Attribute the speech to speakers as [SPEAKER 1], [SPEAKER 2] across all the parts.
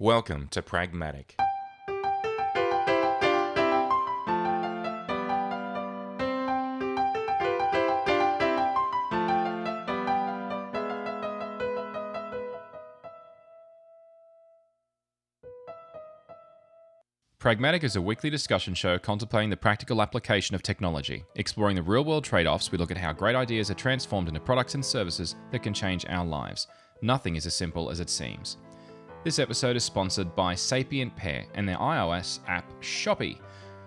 [SPEAKER 1] Welcome to Pragmatic. Pragmatic is a weekly discussion show contemplating the practical application of technology. Exploring the real world trade offs, we look at how great ideas are transformed into products and services that can change our lives. Nothing is as simple as it seems. This episode is sponsored by Sapient Pair and their iOS app Shopi.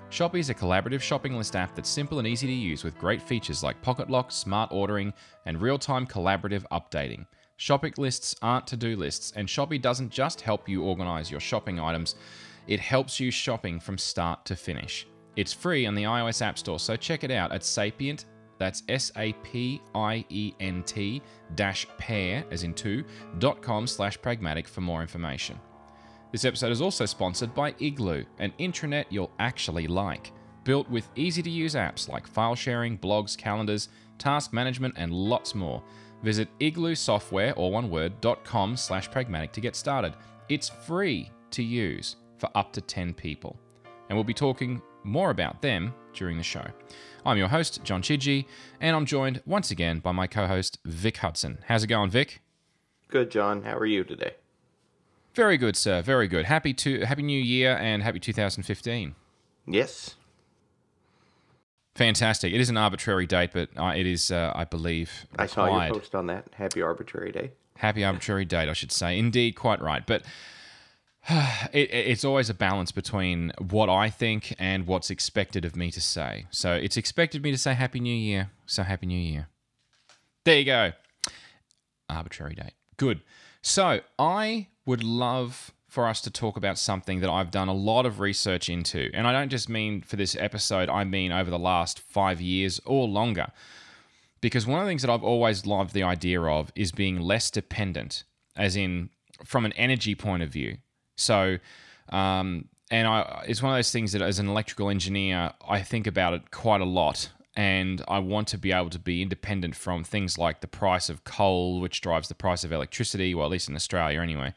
[SPEAKER 1] Shopi is a collaborative shopping list app that's simple and easy to use with great features like pocket lock, smart ordering, and real time collaborative updating. Shopping lists aren't to do lists, and Shopi doesn't just help you organize your shopping items, it helps you shopping from start to finish. It's free on the iOS App Store, so check it out at Sapient. That's S A P I E N T dash pair, as in two, dot com slash pragmatic for more information. This episode is also sponsored by Igloo, an intranet you'll actually like. Built with easy to use apps like file sharing, blogs, calendars, task management, and lots more. Visit igloosoftware, or one word, dot com slash pragmatic to get started. It's free to use for up to 10 people. And we'll be talking more about them during the show. I'm your host, John Chidgey, and I'm joined once again by my co host, Vic Hudson. How's it going, Vic?
[SPEAKER 2] Good, John. How are you today?
[SPEAKER 1] Very good, sir. Very good. Happy to Happy New Year and happy 2015.
[SPEAKER 2] Yes.
[SPEAKER 1] Fantastic. It is an arbitrary date, but uh, it is, uh, I believe,
[SPEAKER 2] I saw
[SPEAKER 1] required.
[SPEAKER 2] your post on that. Happy Arbitrary Day.
[SPEAKER 1] Happy arbitrary date, I should say. Indeed, quite right. But it, it's always a balance between what I think and what's expected of me to say. So it's expected me to say Happy New Year. So Happy New Year. There you go. Arbitrary date. Good. So I would love for us to talk about something that I've done a lot of research into. And I don't just mean for this episode, I mean over the last five years or longer. Because one of the things that I've always loved the idea of is being less dependent, as in from an energy point of view. So, um, and I, it's one of those things that as an electrical engineer, I think about it quite a lot. And I want to be able to be independent from things like the price of coal, which drives the price of electricity, well, at least in Australia anyway,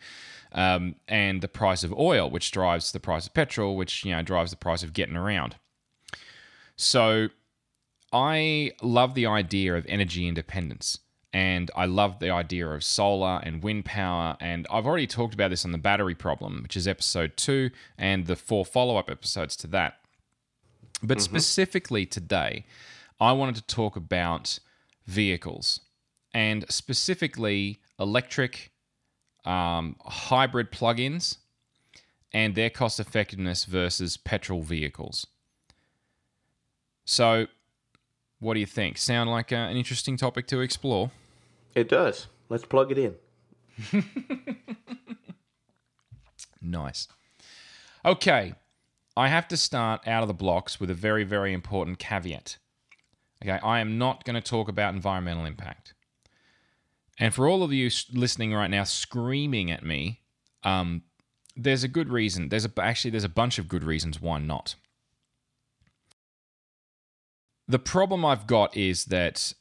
[SPEAKER 1] um, and the price of oil, which drives the price of petrol, which you know drives the price of getting around. So, I love the idea of energy independence and I love the idea of solar and wind power. And I've already talked about this on the battery problem, which is episode two, and the four follow up episodes to that. But specifically today, I wanted to talk about vehicles and specifically electric um, hybrid plug ins and their cost effectiveness versus petrol vehicles. So, what do you think? Sound like uh, an interesting topic to explore?
[SPEAKER 2] It does. Let's plug it in.
[SPEAKER 1] Nice. Okay, I have to start out of the blocks with a very, very important caveat. Okay, I am not going to talk about environmental impact. And for all of you listening right now, screaming at me, um, there's a good reason. There's a actually there's a bunch of good reasons why not. The problem I've got is that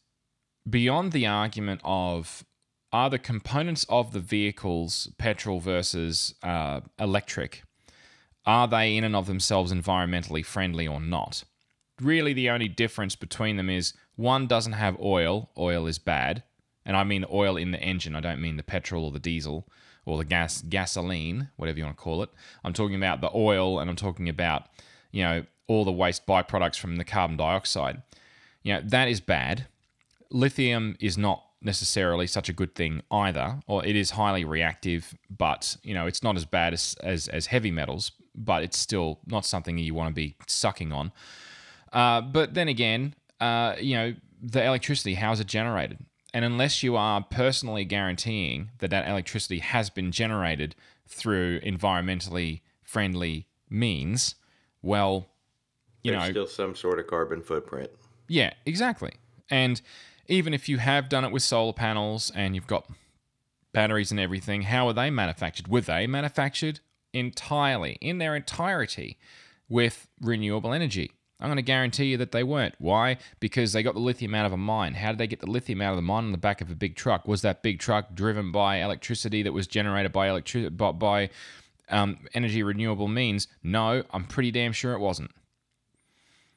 [SPEAKER 1] beyond the argument of are the components of the vehicles petrol versus uh, electric are they in and of themselves environmentally friendly or not? Really the only difference between them is one doesn't have oil oil is bad and i mean oil in the engine i don't mean the petrol or the diesel or the gas gasoline whatever you want to call it. I'm talking about the oil and i'm talking about you know all the waste byproducts from the carbon dioxide. You know that is bad lithium is not necessarily such a good thing either, or it is highly reactive, but you know it's not as bad as as, as heavy metals, but it's still not something you want to be sucking on. Uh, but then again, uh, you know the electricity, how is it generated? And unless you are personally guaranteeing that that electricity has been generated through environmentally friendly means, well, you
[SPEAKER 2] There's
[SPEAKER 1] know,
[SPEAKER 2] still some sort of carbon footprint.
[SPEAKER 1] yeah, exactly. And even if you have done it with solar panels and you've got batteries and everything, how are they manufactured? Were they manufactured entirely, in their entirety, with renewable energy? I'm going to guarantee you that they weren't. Why? Because they got the lithium out of a mine. How did they get the lithium out of the mine on the back of a big truck? Was that big truck driven by electricity that was generated by electri- by, by um, energy renewable means? No, I'm pretty damn sure it wasn't.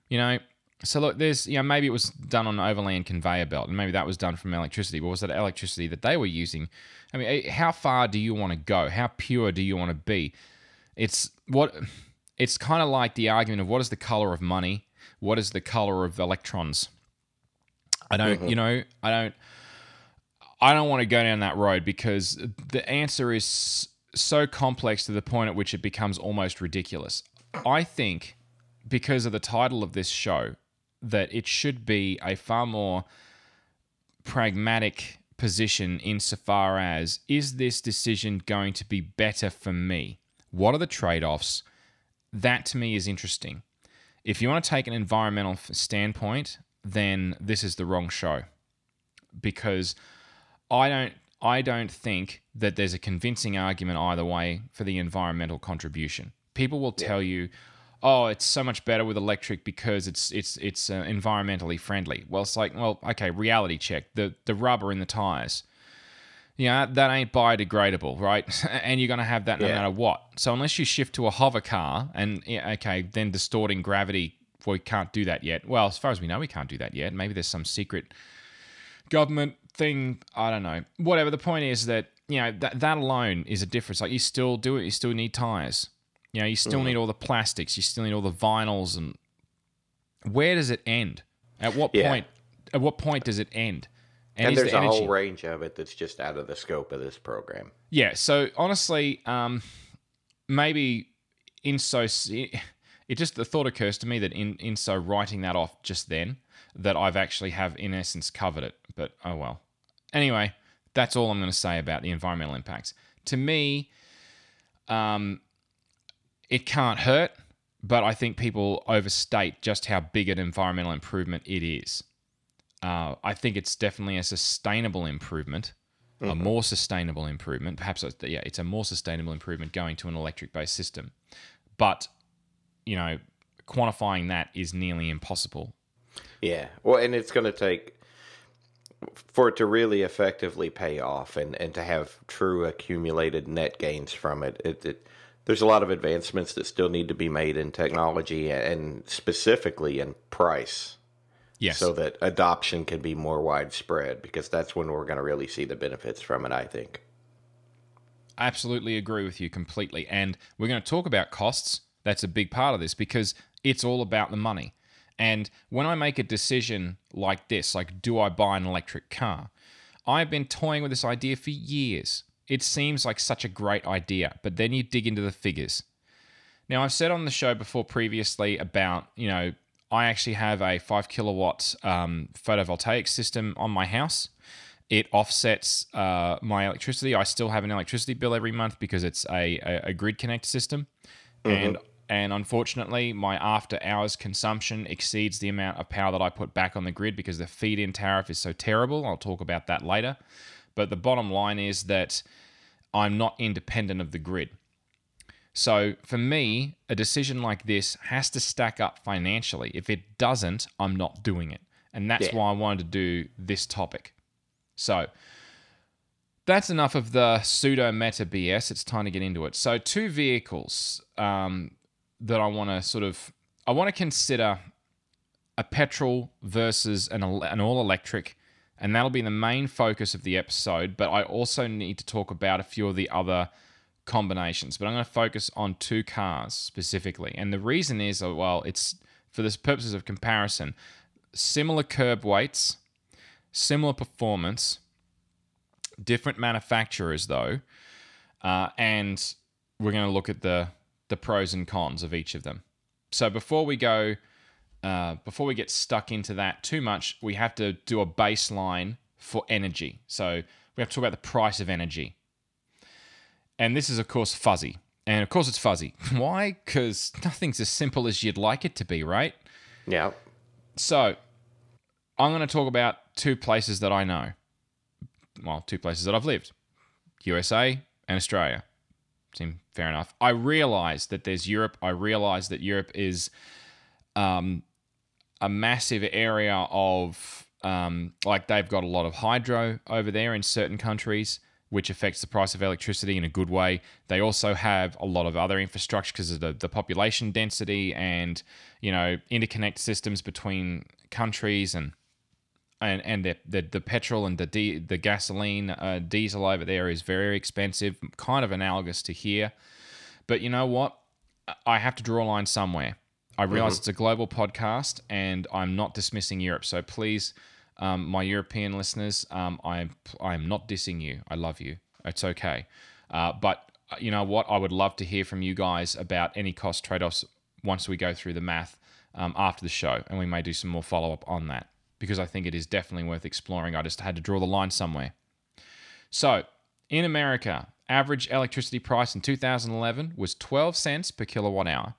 [SPEAKER 1] You know, so look, there's you know maybe it was done on an overland conveyor belt, and maybe that was done from electricity. But was that electricity that they were using? I mean, eh, how far do you want to go? How pure do you want to be? It's what it's kind of like the argument of what is the color of money, what is the color of electrons. I don't, you know, I don't, I don't want to go down that road because the answer is so complex to the point at which it becomes almost ridiculous. I think because of the title of this show that it should be a far more pragmatic position insofar as is this decision going to be better for me? What are the trade offs? That to me is interesting. If you want to take an environmental standpoint, then this is the wrong show because I don't I don't think that there's a convincing argument either way for the environmental contribution. People will tell you, "Oh, it's so much better with electric because it's it's it's uh, environmentally friendly." Well, it's like, well, okay, reality check. The the rubber in the tires. Yeah, that ain't biodegradable, right? and you're going to have that no
[SPEAKER 2] Yeah.
[SPEAKER 1] matter what. So unless you shift to a hover car and yeah, okay, then distorting gravity, we can't do that yet. Well, as far as we know, we can't do that yet. Maybe there's some secret government thing. I don't know. Whatever. The point is that you know that that alone is a difference. Like you still do it. You still need tires. You know, you still need all the plastics. You still need all the vinyls. And where does it end? At what
[SPEAKER 2] Yeah.
[SPEAKER 1] point? At what point does it end?
[SPEAKER 2] And,
[SPEAKER 1] is
[SPEAKER 2] there's
[SPEAKER 1] the
[SPEAKER 2] a whole range of it that's just out of the scope of this program.
[SPEAKER 1] Yeah. So honestly, um, maybe in so it just the thought occurs to me that in in so writing that off just then that I've actually have in essence covered it. But oh well. Anyway, that's all I'm going to say about the environmental impacts. To me, um, it can't hurt, but I think people overstate just how big an environmental improvement it is. Uh, I think it's definitely a sustainable improvement, a more sustainable improvement. Perhaps, it's- yeah, it's a more sustainable improvement going to an electric based system. But, you know, quantifying that is nearly impossible.
[SPEAKER 2] Yeah. Well, and it's going to take for it to really effectively pay off and, and to have true accumulated net gains from it, it, it. There's a lot of advancements that still need to be made in technology and specifically in price
[SPEAKER 1] Yes.
[SPEAKER 2] so that adoption can be more widespread because that's when we're going to really see the benefits from it, I think.
[SPEAKER 1] absolutely agree with you completely. And we're going to talk about costs. That's a big part of this because it's all about the money. And when I make a decision like this, like do I buy an electric car, I've been toying with this idea for years. It seems like such a great idea, but then you dig into the figures. Now, I've said on the show before previously about, you know, I actually have a five kilowatt um, photovoltaic system on my house. It offsets uh, my electricity. I still have an electricity bill every month because it's a, a, a grid connect system. And and unfortunately, my after hours consumption exceeds the amount of power that I put back on the grid because the feed in tariff is so terrible. I'll talk about that later. But the bottom line is that I'm not independent of the grid. So for me, a decision like this has to stack up financially. If it doesn't, I'm not doing it. And that's
[SPEAKER 2] Yeah.
[SPEAKER 1] why I wanted to do this topic. So that's enough of the pseudo meta BS. It's time to get into it. So, two vehicles um, that I want to sort of I want to consider a petrol versus an, an all electric, and that'll be the main focus of the episode. But I also need to talk about a few of the other combinations. But I'm going to focus on two cars specifically, and the reason is uh, well, it's for the purposes of comparison, similar curb weights, similar performance, different manufacturers though, uh, and we're going to look at the the pros and cons of each of them. So before we go, uh, before we get stuck into that too much, we have to do a baseline for energy. So we have to talk about the price of energy, and this is of course fuzzy. And of course, it's fuzzy. Why? Because nothing's as simple as you'd like it to be, right?
[SPEAKER 2] Yeah.
[SPEAKER 1] So, I'm going to talk about two places that I know. Well, two places that I've lived USA and Australia. Seem fair enough. I realize that there's Europe. I realize that Europe is um, a massive area of, um, like, they've got a lot of hydro over there in certain countries, which affects the price of electricity in a good way. They also have a lot of other infrastructure because of the, the population density and you know interconnect systems between countries and and and the the, the petrol and the di- the gasoline uh, diesel over there is very expensive, kind of analogous to here. But you know what? I have to draw a line somewhere. I realize it's a global podcast, and I'm not dismissing Europe. So please, um, my European listeners, um, I'm I'm not dissing you. I love you. It's okay. Uh, but uh, you know what? I would love to hear from you guys about any cost trade offs once we go through the math um, after the show, and we may do some more follow up on that because I think it is definitely worth exploring. I just had to draw the line somewhere. So, in America, average electricity price in 2011 was 12 cents per kilowatt hour.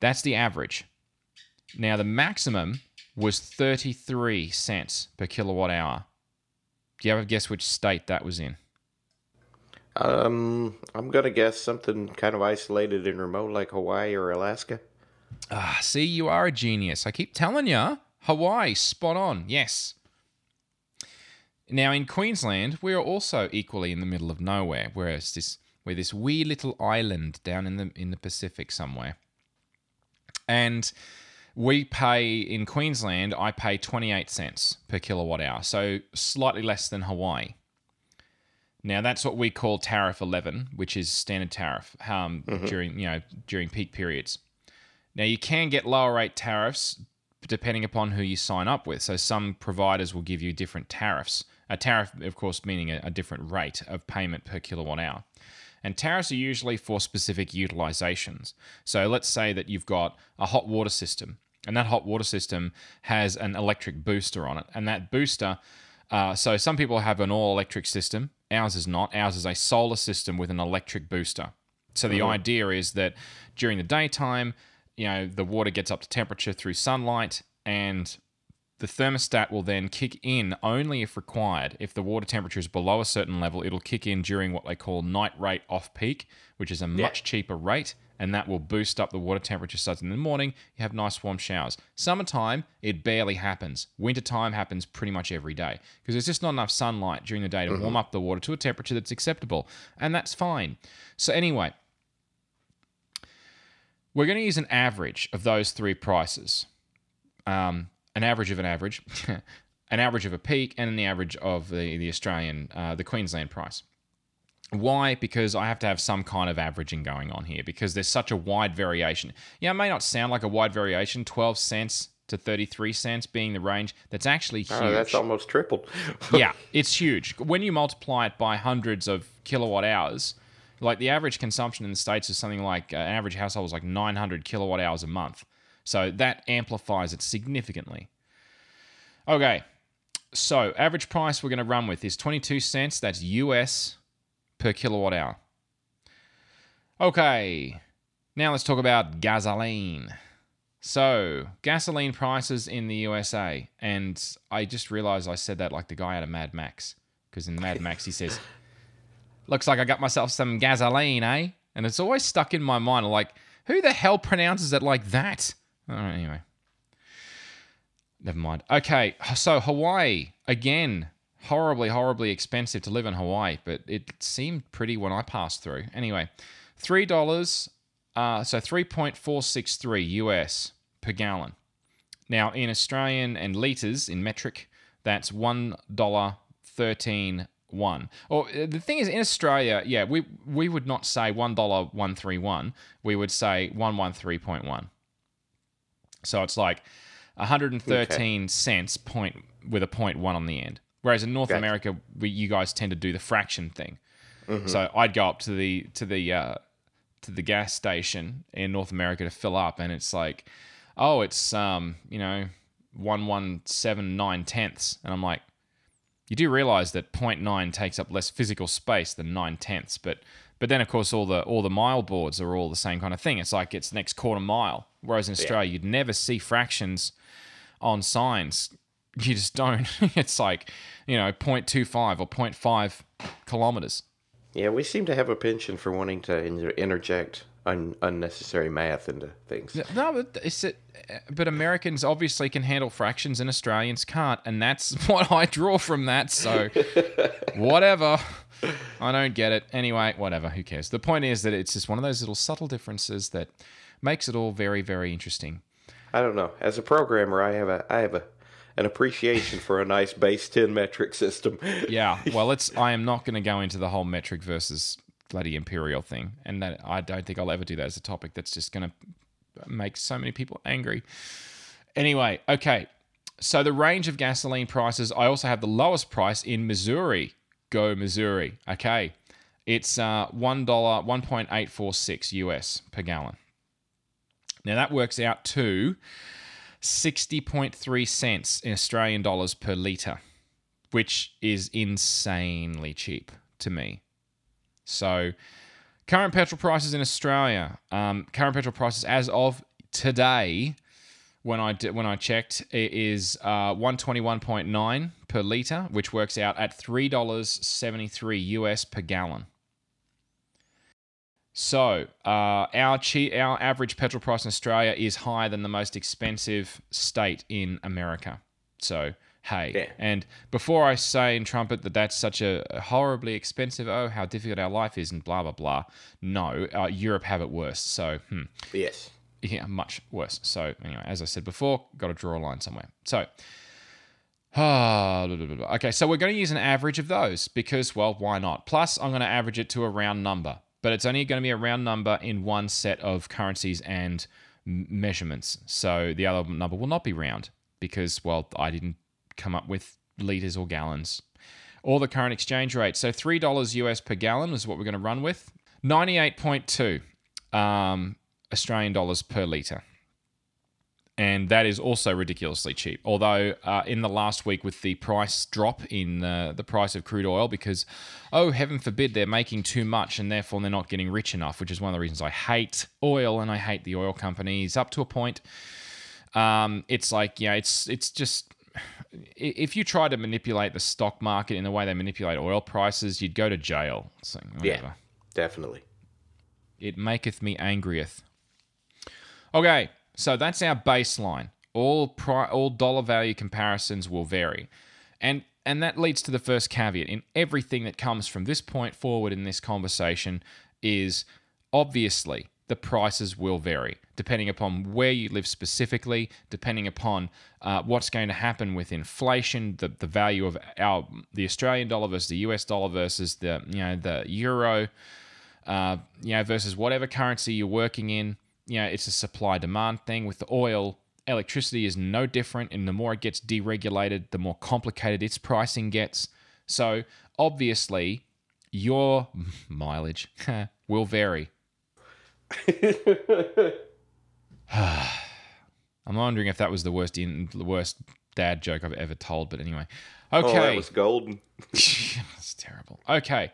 [SPEAKER 1] That's the average. Now, the maximum was 33 cents per kilowatt hour. Do you have a guess which state that was in?
[SPEAKER 2] Um, I'm gonna guess something kind of isolated and remote, like Hawaii or Alaska.
[SPEAKER 1] Ah, see, you are a genius. I keep telling you. Hawaii, spot on. Yes. Now in Queensland, we are also equally in the middle of nowhere, whereas this we're this wee little island down in the in the Pacific somewhere. And we pay in Queensland, I pay 28 cents per kilowatt hour, so slightly less than Hawaii. Now that's what we call tariff 11, which is standard tariff um, during you know during peak periods. Now you can get lower rate tariffs depending upon who you sign up with. So some providers will give you different tariffs. A tariff, of course, meaning a, a different rate of payment per kilowatt hour. And tariffs are usually for specific utilizations. So let's say that you've got a hot water system, and that hot water system has an electric booster on it. And that booster, uh, so some people have an all electric system, ours is not. Ours is a solar system with an electric booster. So the idea is that during the daytime, you know, the water gets up to temperature through sunlight and the thermostat will then kick in only if required. If the water temperature is below a certain level, it'll kick in during what they call night rate off peak, which is a much cheaper rate, and that will boost up the water temperature so that in the morning you have nice warm showers. Summertime, it barely happens. Wintertime happens pretty much every day because there's just not enough sunlight during the day to warm up the water to a temperature that's acceptable, and that's fine. So, anyway, we're going to use an average of those three prices um, an average of an average, an average of a peak, and the average of the, the Australian, uh, the Queensland price. Why? Because I have to have some kind of averaging going on here because there's such a wide variation. Yeah, it may not sound like a wide variation, 12 cents to 33 cents being the range. That's actually huge.
[SPEAKER 2] Oh, that's almost tripled.
[SPEAKER 1] yeah, it's huge. When you multiply it by hundreds of kilowatt hours, like the average consumption in the States is something like uh, an average household is like 900 kilowatt hours a month. So that amplifies it significantly. Okay, so average price we're going to run with is 22 cents. That's US per kilowatt hour. Okay, now let's talk about gasoline. So, gasoline prices in the USA. And I just realized I said that like the guy out of Mad Max. Because in Mad Max, he says, Looks like I got myself some gasoline, eh? And it's always stuck in my mind. Like, who the hell pronounces it like that? All right, anyway. Never mind. Okay, so Hawaii again, horribly, horribly expensive to live in Hawaii, but it seemed pretty when I passed through. Anyway, three dollars, uh, so three point four six three US per gallon. Now in Australian and liters in metric, that's one dollar thirteen one. Or uh, the thing is, in Australia, yeah, we we would not say one dollar one three one. We would say one one three point one. So it's like 113 cents point with a point one on the end. Whereas in North
[SPEAKER 2] Gotcha.
[SPEAKER 1] America, we, you guys tend to do the fraction thing. So I'd go up to the to the uh, to the gas station in North America to fill up, and it's like, oh, it's um, you know, one one seven nine tenths, and I'm like, you do realize that 0.9 takes up less physical space than nine tenths, but but then of course all the all the mile boards are all the same kind of thing. It's like it's next quarter mile. Whereas in Australia, you'd never see fractions on signs. You just don't. it's like you know 0.25 or 0.5 kilometers.
[SPEAKER 2] Yeah, we seem to have a penchant for wanting to interject un- unnecessary math into things.
[SPEAKER 1] No, but it's it. Uh, but Americans obviously can handle fractions, and Australians can't, and that's what I draw from that. So, whatever. I don't get it. Anyway, whatever. Who cares? The point is that it's just one of those little subtle differences that makes it all very, very interesting.
[SPEAKER 2] I don't know. As a programmer, I have a I have a an appreciation for a nice base 10 metric system.
[SPEAKER 1] Yeah. Well, it's. I am not going to go into the whole metric versus bloody imperial thing, and that I don't think I'll ever do that as a topic. That's just going to make so many people angry. Anyway, okay. So the range of gasoline prices. I also have the lowest price in Missouri. Go Missouri. Okay. It's uh, one dollar, one point eight four six US per gallon. Now that works out to 60.3 cents in Australian dollars per litre, which is insanely cheap to me. So, current petrol prices in Australia, um, current petrol prices as of today, when I did, when I checked, it is uh, 121.9 per litre, which works out at $3.73 US per gallon. So uh, our che- our average petrol price in Australia is higher than the most expensive state in America. So hey,
[SPEAKER 2] Yeah.
[SPEAKER 1] and before I say in trumpet that that's such a horribly expensive, oh how difficult our life is, and blah blah blah. No, uh, Europe have it worse. So hmm,
[SPEAKER 2] Yes.
[SPEAKER 1] yeah, much worse. So anyway, as I said before, got to draw a line somewhere. So. Ah, okay, so we're going to use an average of those because, well, why not? Plus, I'm going to average it to a round number, but it's only going to be a round number in one set of currencies and measurements. So the other number will not be round because, well, I didn't come up with liters or gallons or the current exchange rate. So $3 US per gallon is what we're going to run with. 98.2 um, Australian dollars per litre. And that is also ridiculously cheap. Although, uh, in the last week, with the price drop in uh, the price of crude oil, because, oh, heaven forbid, they're making too much and therefore they're not getting rich enough, which is one of the reasons I hate oil and I hate the oil companies up to a point. Um, it's like, yeah, it's it's just if you try to manipulate the stock market in the way they manipulate oil prices, you'd go to jail. So.
[SPEAKER 2] Yeah. Definitely.
[SPEAKER 1] It maketh me angrieth. Okay, so that's our baseline. All pri- all dollar value comparisons will vary. And and that leads to the first caveat. In everything that comes from this point forward in this conversation is obviously the prices will vary depending upon where you live specifically, depending upon uh, what's going to happen with inflation, the, the value of our the Australian dollar versus the US dollar versus the you know the euro, uh, you know, versus whatever currency you're working in. You know, it's a supply demand thing. With the oil, electricity is no different, and the more it gets deregulated, the more complicated its pricing gets. So obviously, your mileage will vary. I'm wondering if that was the worst in the worst dad joke I've ever told, but anyway. Okay.
[SPEAKER 2] Oh, that was golden.
[SPEAKER 1] That's terrible. Okay.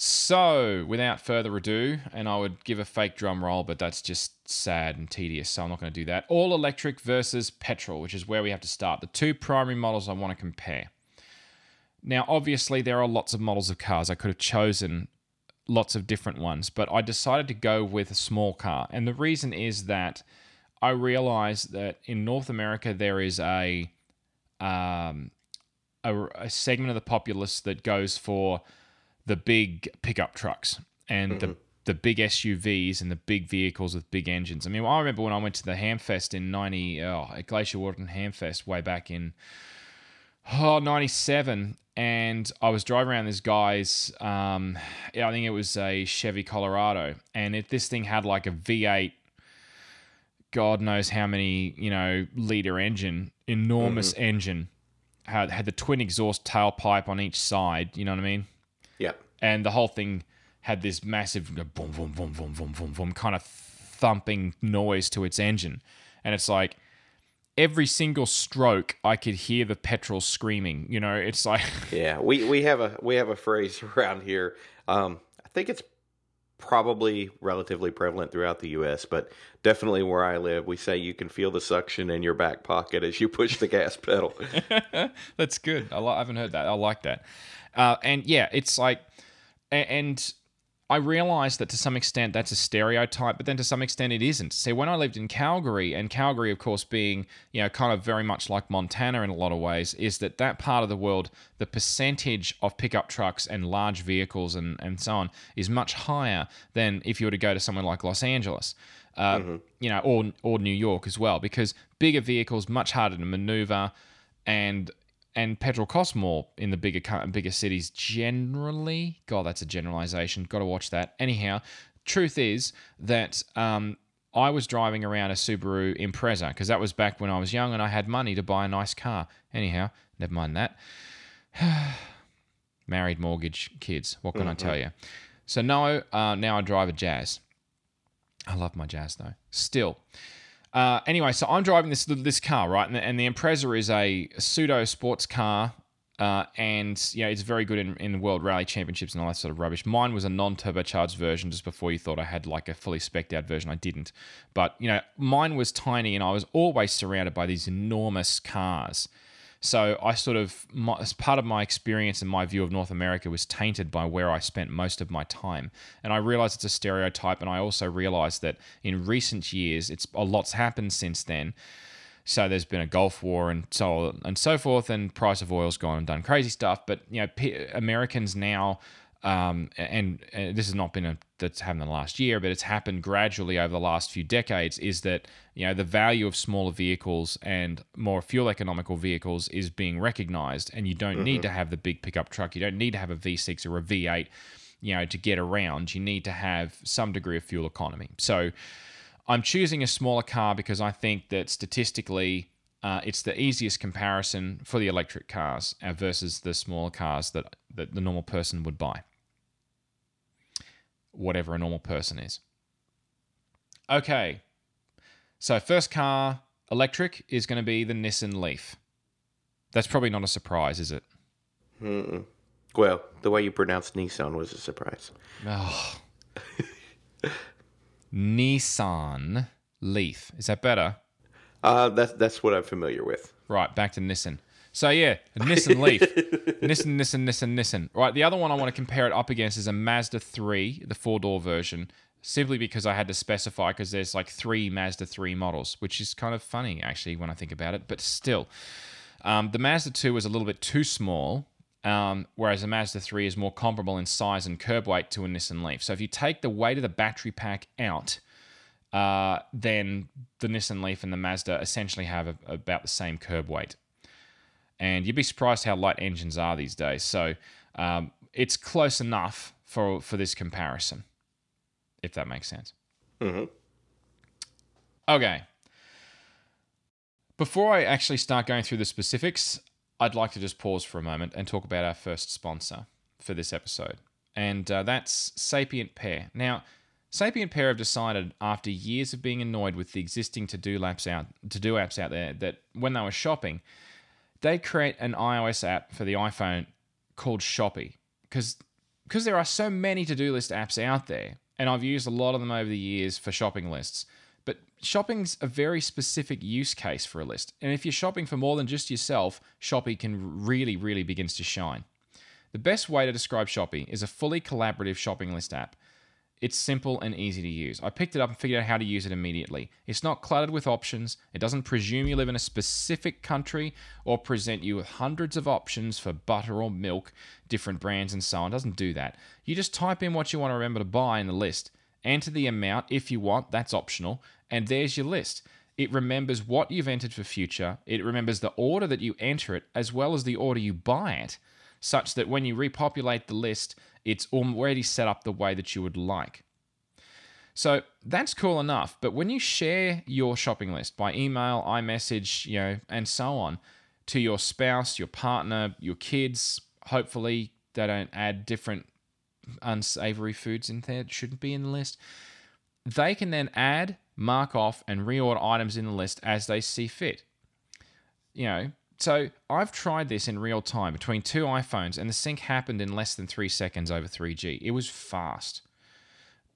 [SPEAKER 1] So, without further ado, and I would give a fake drum roll, but that's just sad and tedious, so I'm not going to do that. All electric versus petrol, which is where we have to start. The two primary models I want to compare. Now, obviously, there are lots of models of cars. I could have chosen lots of different ones, but I decided to go with a small car. And the reason is that I realized that in North America, there is a, um, a, a segment of the populace that goes for the big pickup trucks and the the big SUVs and the big vehicles with big engines. I mean, I remember when I went to the Hamfest in 90, oh, at Glacier Waterton Hamfest way back in oh, 97 and I was driving around this guy's, um, yeah, I think it was a Chevy Colorado, and it, this thing had like a V8, God knows how many, you know, liter engine, enormous engine, had had the twin exhaust tailpipe on each side. You know what I mean?
[SPEAKER 2] Yeah.
[SPEAKER 1] and the whole thing had this massive boom, boom, boom, boom, boom, boom, boom kind of thumping noise to its engine, and it's like every single stroke, I could hear the petrol screaming. You know, it's like
[SPEAKER 2] Yeah, we, we have a we have a phrase around here. Um, I think it's probably relatively prevalent throughout the U.S., but definitely where I live, we say you can feel the suction in your back pocket as you push the gas pedal.
[SPEAKER 1] That's good. I, li- I haven't heard that. I like that. Uh, and yeah, it's like and I realize that to some extent that's a stereotype, but then to some extent it isn't. See, when I lived in Calgary, and Calgary, of course, being you know kind of very much like Montana in a lot of ways, is that that part of the world, the percentage of pickup trucks and large vehicles and and so on is much higher than if you were to go to somewhere like Los Angeles. Uh, You know, or or New York as well, because bigger vehicles much harder to maneuver, and and petrol costs more in the bigger bigger cities generally. God, that's a generalization. Got to watch that. Anyhow, truth is that um, I was driving around a Subaru Impreza because that was back when I was young and I had money to buy a nice car. Anyhow, never mind that. Married, mortgage, kids. What can I tell you? So no, uh, now I drive a Jazz. I love my Jazz though. Still. Uh, anyway, so I'm driving this this car, right? And the, and the Impreza is a pseudo sports car, uh, and you know it's very good in, in World Rally Championships and all that sort of rubbish. Mine was a non-turbocharged version, just before you thought I had like a fully spec'd out version. I didn't, but you know mine was tiny, and I was always surrounded by these enormous cars. So I sort of, my, as part of my experience and my view of North America was tainted by where I spent most of my time. And I realize it's a stereotype, and I also realize that in recent years, it's a lot's happened since then. So there's been a Gulf War and so and so forth, and price of oil's gone and done crazy stuff. But you know, P- Americans now, um, and, and this has not been a that's happened in the last year, but it's happened gradually over the last few decades. Is that you know the value of smaller vehicles and more fuel economical vehicles is being recognized, and you don't need to have the big pickup truck. You don't need to have a V6 or a V8, you know, to get around. You need to have some degree of fuel economy. So. I'm choosing a smaller car because I think that statistically uh, it's the easiest comparison for the electric cars uh, versus the smaller cars that, that the normal person would buy. Whatever a normal person is. Okay. So, first car, electric, is going to be the Nissan Leaf. That's probably not a surprise, is it?
[SPEAKER 2] Mm-mm. Well, the way you pronounced Nissan was a surprise.
[SPEAKER 1] Oh. Nissan Leaf. Is that better?
[SPEAKER 2] Uh, that's that's what I'm familiar with.
[SPEAKER 1] Right, back to Nissan. So yeah, Nissan Leaf. Nissan, Nissan, Nissan, Nissan. Right, the other one I want to compare it up against is a Mazda 3, the four-door version, simply because I had to specify because there's like three Mazda 3 models, which is kind of funny actually when I think about it, but still. Um, the Mazda 2 was a little bit too small, um, whereas the Mazda 3 is more comparable in size and curb weight to a Nissan Leaf. So if you take the weight of the battery pack out, uh, then the Nissan Leaf and the Mazda essentially have a, about the same curb weight. And you'd be surprised how light engines are these days. So um, it's close enough for, for this comparison, if that makes sense.
[SPEAKER 2] hmm
[SPEAKER 1] Okay. Before I actually start going through the specifics, I'd like to just pause for a moment and talk about our first sponsor for this episode. And uh, that's Sapient Pair. Now, Sapient Pair have decided after years of being annoyed with the existing to-do apps out to-do apps out there that when they were shopping, they create an iOS app for the iPhone called Shopi because because there are so many to-do list apps out there, and I've used a lot of them over the years for shopping lists. But shopping's a very specific use case for a list, and if you're shopping for more than just yourself, Shopi can really, really begins to shine. The best way to describe Shopi is a fully collaborative shopping list app. It's simple and easy to use. I picked it up and figured out how to use it immediately. It's not cluttered with options. It doesn't presume you live in a specific country or present you with hundreds of options for butter or milk, different brands, and so on. It doesn't do that. You just type in what you want to remember to buy in the list, enter the amount if you want, that's optional, and there's your list. It remembers what you've entered for future, it remembers the order that you enter it, as well as the order you buy it such that when you repopulate the list, it's already set up the way that you would like. So that's cool enough, but when you share your shopping list by email, iMessage, you know, and so on to your spouse, your partner, your kids, hopefully they don't add different unsavory foods in there that shouldn't be in the list. They can then add, mark off, and reorder items in the list as they see fit. You know, so I've tried this in real time between two iPhones, and the sync happened in less than three seconds over 3G. It was fast.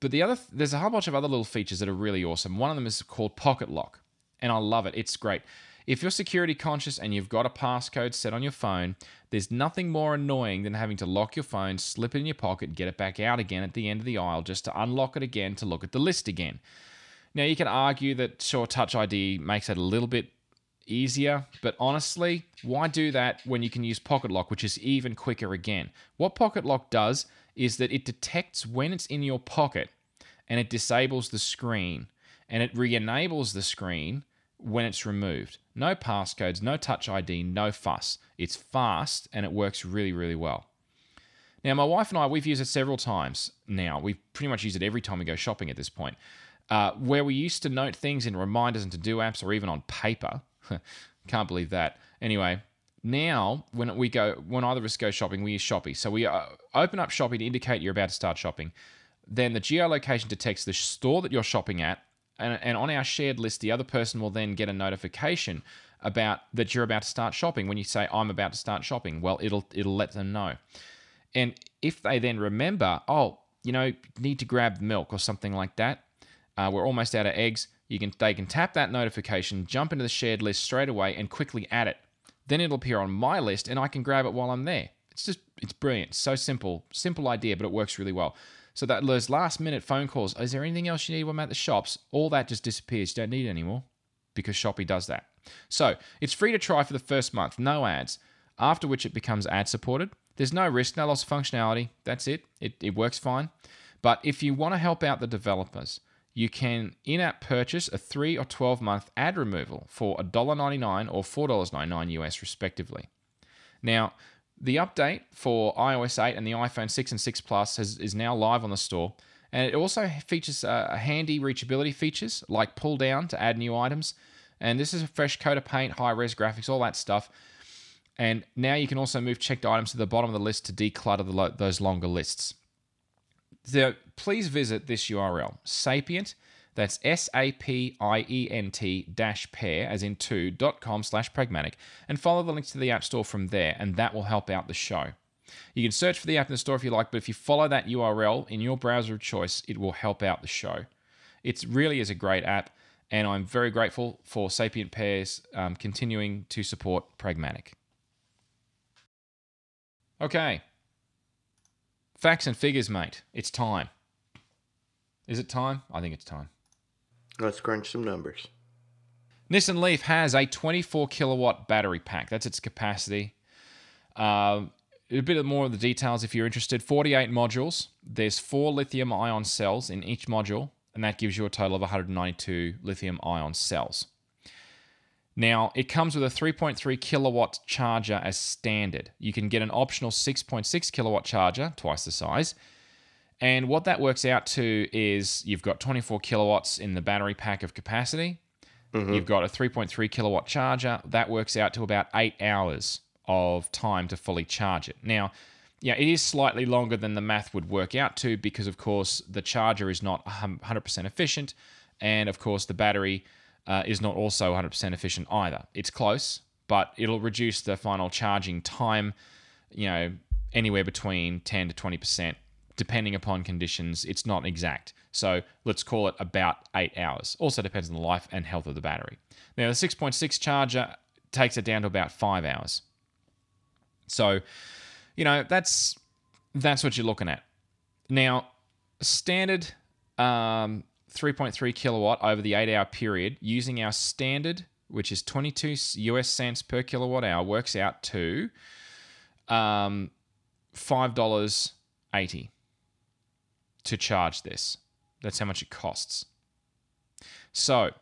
[SPEAKER 1] But the other, there's a whole bunch of other little features that are really awesome. One of them is called Pocket Lock, and I love it. It's great. If you're security conscious and you've got a passcode set on your phone, there's nothing more annoying than having to lock your phone, slip it in your pocket, get it back out again at the end of the aisle just to unlock it again to look at the list again. Now, you can argue that sure, Touch ID makes it a little bit easier, but honestly, why do that when you can use Pocket Lock, which is even quicker again? What Pocket Lock does is that it detects when it's in your pocket and it disables the screen and it re enables the screen when it's removed. No passcodes, no touch ID, no fuss. It's fast and it works really, really well. Now, my wife and I, we've used it several times now. We've pretty much used it every time we go shopping at this point. Uh, where we used to note things in reminders and to do apps or even on paper. Can't believe that. Anyway, now when we go, when either of us go shopping, we use Shopi. So we uh, open up Shopi to indicate you're about to start shopping. Then the geolocation detects the store that you're shopping at and, and on our shared list, the other person will then get a notification about that you're about to start shopping. When you say I'm about to start shopping, well, it'll it'll let them know. And if they then remember, oh, you know, need to grab milk or something like that, uh, we're almost out of eggs. You can they can tap that notification, jump into the shared list straight away, and quickly add it. Then it'll appear on my list, and I can grab it while I'm there. It's just it's brilliant. So simple, simple idea, but it works really well. So that those last minute phone calls, is there anything else you need when I'm at the shops? All that just disappears. You don't need it anymore because Shopi does that. So it's free to try for the first month, no ads, after which it becomes ad supported. There's no risk, no loss of functionality. That's it. It, it works fine. But if you want to help out the developers, you can in app purchase a 3 or 12 month ad removal for $1.99 or $4.99 US, respectively. Now, the update for iOS 8 and the iPhone 6 and 6 Plus has, is now live on the store, and it also features uh, handy reachability features like pull down to add new items. And this is a fresh coat of paint, high res graphics, all that stuff. And now you can also move checked items to the bottom of the list to declutter the, those longer lists. So please visit this URL, sapient that's S-A-P-I-E-N-T dash pair, as in two, dot com slash pragmatic, and follow the links to the App Store from there, and that will help out the show. You can search for the app in the store if you like, but if you follow that URL in your browser of choice, it will help out the show. It really is a great app, and I'm very grateful for Sapient Pairs um, continuing to support Pragmatic. Okay. Facts and figures, mate. It's time. Is it time? I think it's time.
[SPEAKER 2] Let's crunch some numbers.
[SPEAKER 1] Nissan Leaf has a 24 kilowatt battery pack. That's its capacity. Uh, a bit more of the details if you're interested. 48 modules. There's four lithium ion cells in each module, and that gives you a total of 192 lithium ion cells. Now, it comes with a 3.3 kilowatt charger as standard. You can get an optional 6.6 kilowatt charger, twice the size, and what that works out to is you've got 24 kilowatts in the battery pack of capacity. Mm-hmm. You've got a 3.3 kilowatt charger. That works out to about eight hours of time to fully charge it. Now, yeah, it is slightly longer than the math would work out to because, of course, the charger is not 100% efficient. And, of course, the battery uh, is not also 100% efficient either. It's close, but it'll reduce the final charging time, you know, anywhere between 10 to 20% depending upon conditions, it's not exact. So let's call it about eight hours. Also depends on the life and health of the battery. Now, the 6.6 charger takes it down to about five hours. So, you know, that's that's what you're looking at. Now, standard um, 3.3 kilowatt over the eight hour period using our standard, which is 22 US cents per kilowatt hour, works out to um, $5.80 to charge this. That's how much it costs. So,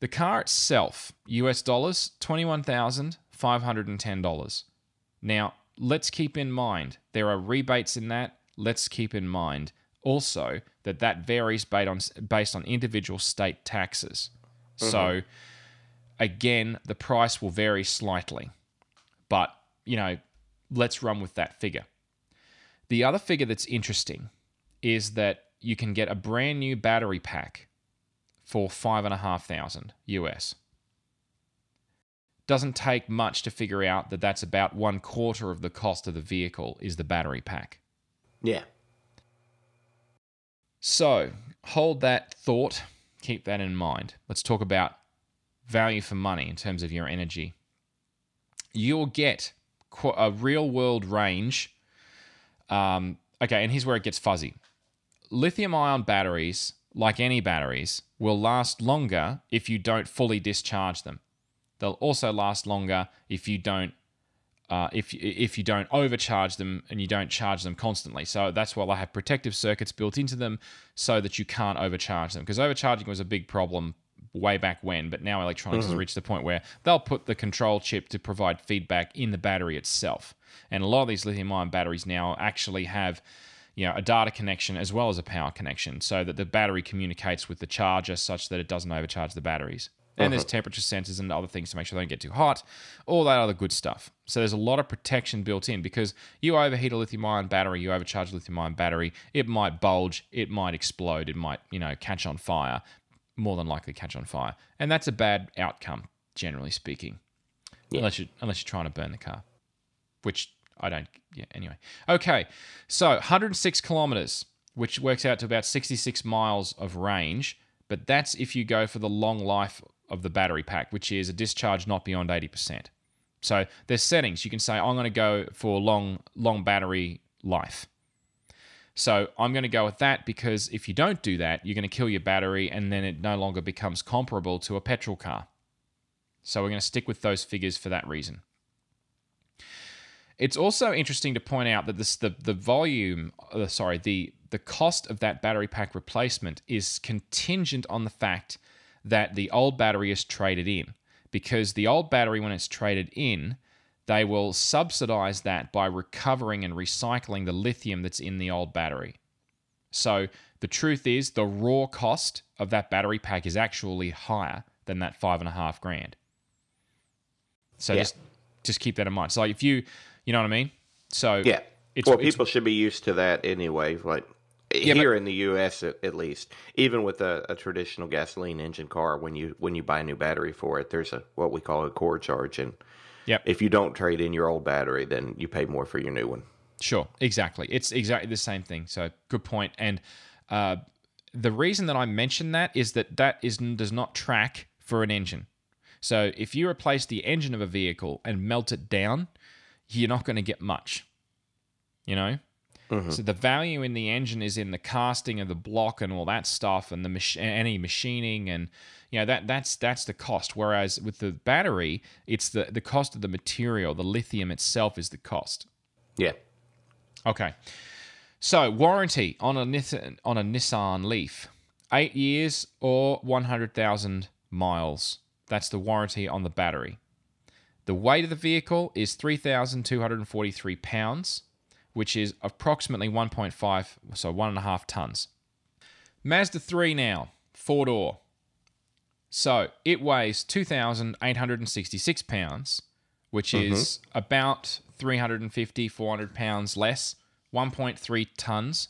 [SPEAKER 1] the car itself, US dollars, $21,510. Now, let's keep in mind there are rebates in that. Let's keep in mind also that that varies based on based on individual state taxes. Mm-hmm. So, again, the price will vary slightly. But, you know, let's run with that figure. The other figure that's interesting is that you can get a brand new battery pack for five and a half thousand US. Doesn't take much to figure out that that's about one quarter of the cost of the vehicle is the battery pack.
[SPEAKER 2] Yeah.
[SPEAKER 1] So hold that thought, keep that in mind. Let's talk about value for money in terms of your energy, you'll get a real world range. Um, okay, and here's where it gets fuzzy. Lithium ion batteries, like any batteries, will last longer if you don't fully discharge them. They'll also last longer if you don't uh, if if you don't overcharge them and you don't charge them constantly. So that's why they have protective circuits built into them so that you can't overcharge them. Because overcharging was a big problem way back when, but now electronics has reached the point where they'll put the control chip to provide feedback in the battery itself. And a lot of these lithium-ion batteries now actually have you know, a data connection as well as a power connection so that the battery communicates with the charger such that it doesn't overcharge the batteries. And there's uh-huh. temperature sensors and other things to make sure they don't get too hot, all that other good stuff. So there's a lot of protection built in because you overheat a lithium ion battery, you overcharge a lithium ion battery, it might bulge, it might explode, it might, you know, catch on fire, more than likely catch on fire. And that's a bad outcome, generally speaking. Unless you unless you're trying to burn the car. Which I don't yeah, anyway. Okay. So 106 kilometers, which works out to about 66 miles of range, but that's if you go for the long life of the battery pack, which is a discharge not beyond 80%. So there's settings. You can say, I'm going to go for long, long battery life. So I'm going to go with that because if you don't do that, you're going to kill your battery and then it no longer becomes comparable to a petrol car. So we're going to stick with those figures for that reason. It's also interesting to point out that this the the volume, uh, sorry, the the cost of that battery pack replacement is contingent on the fact that the old battery is traded in. Because the old battery, when it's traded in, they will subsidize that by recovering and recycling the lithium that's in the old battery. So the truth is, the raw cost of that battery pack is actually higher than that five and a half grand. So
[SPEAKER 2] Yeah.
[SPEAKER 1] just just keep that in mind. So like if you, you know what I mean. So
[SPEAKER 2] Yeah.
[SPEAKER 1] it's,
[SPEAKER 2] well,
[SPEAKER 1] it's
[SPEAKER 2] people should be used to that anyway. Like
[SPEAKER 1] but-
[SPEAKER 2] here in the U.S. At, at least, even with a, a traditional gasoline engine car, when you when you buy a new battery for it, there's a what we call a core charge, and
[SPEAKER 1] Yep.
[SPEAKER 2] if you don't trade in your old battery, then you pay more for your new one.
[SPEAKER 1] Sure, exactly. It's exactly the same thing. So good point. And uh, the reason that I mention that is that that is does not track for an engine. So if you replace the engine of a vehicle and melt it down, you're not going to get much. You know. Mm-hmm. So the value in the engine is in the casting of the block and all that stuff, and the mach- any machining, and you know that that's that's the cost. Whereas with the battery, it's the the cost of the material, the lithium itself is the cost.
[SPEAKER 2] Yeah.
[SPEAKER 1] Okay. So warranty on a Nissan, on a Nissan Leaf, eight years or one hundred thousand miles. That's the warranty on the battery. The weight of the vehicle is three thousand two hundred and forty-three pounds, which is approximately one point five, so one and a half tons. Mazda three now, four door. So it weighs 2,866 pounds, which mm-hmm. is about 350, 400 pounds less, 1.3 tons.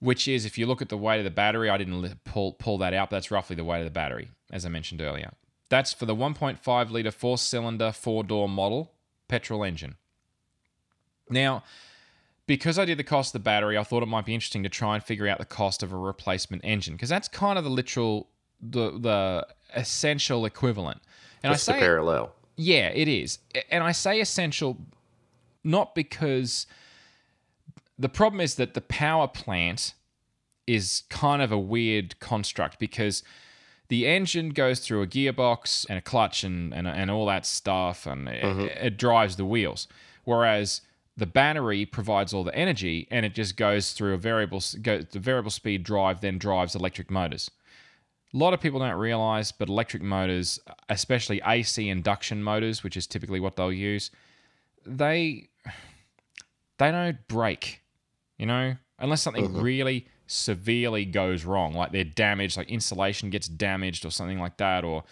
[SPEAKER 1] Which is, if you look at the weight of the battery, I didn't pull pull that out, but that's roughly the weight of the battery, as I mentioned earlier. That's for the 1.5 liter four cylinder, four door model petrol engine. Now, because I did the cost of the battery, I thought it might be interesting to try and figure out the cost of a replacement engine because that's kind of the literal, the the essential equivalent. And
[SPEAKER 2] It's
[SPEAKER 1] I
[SPEAKER 2] the
[SPEAKER 1] say,
[SPEAKER 2] parallel.
[SPEAKER 1] yeah, it is, and I say essential, not because the problem is that the power plant is kind of a weird construct because the engine goes through a gearbox and a clutch and, and, and all that stuff and it, mm-hmm. it drives the wheels whereas the battery provides all the energy and it just goes through a variable go, the variable speed drive then drives electric motors. A lot of people don't realize but electric motors especially AC induction motors which is typically what they'll use they they don't break you know, unless something really severely goes wrong, like they're damaged, like insulation gets damaged or something like that, or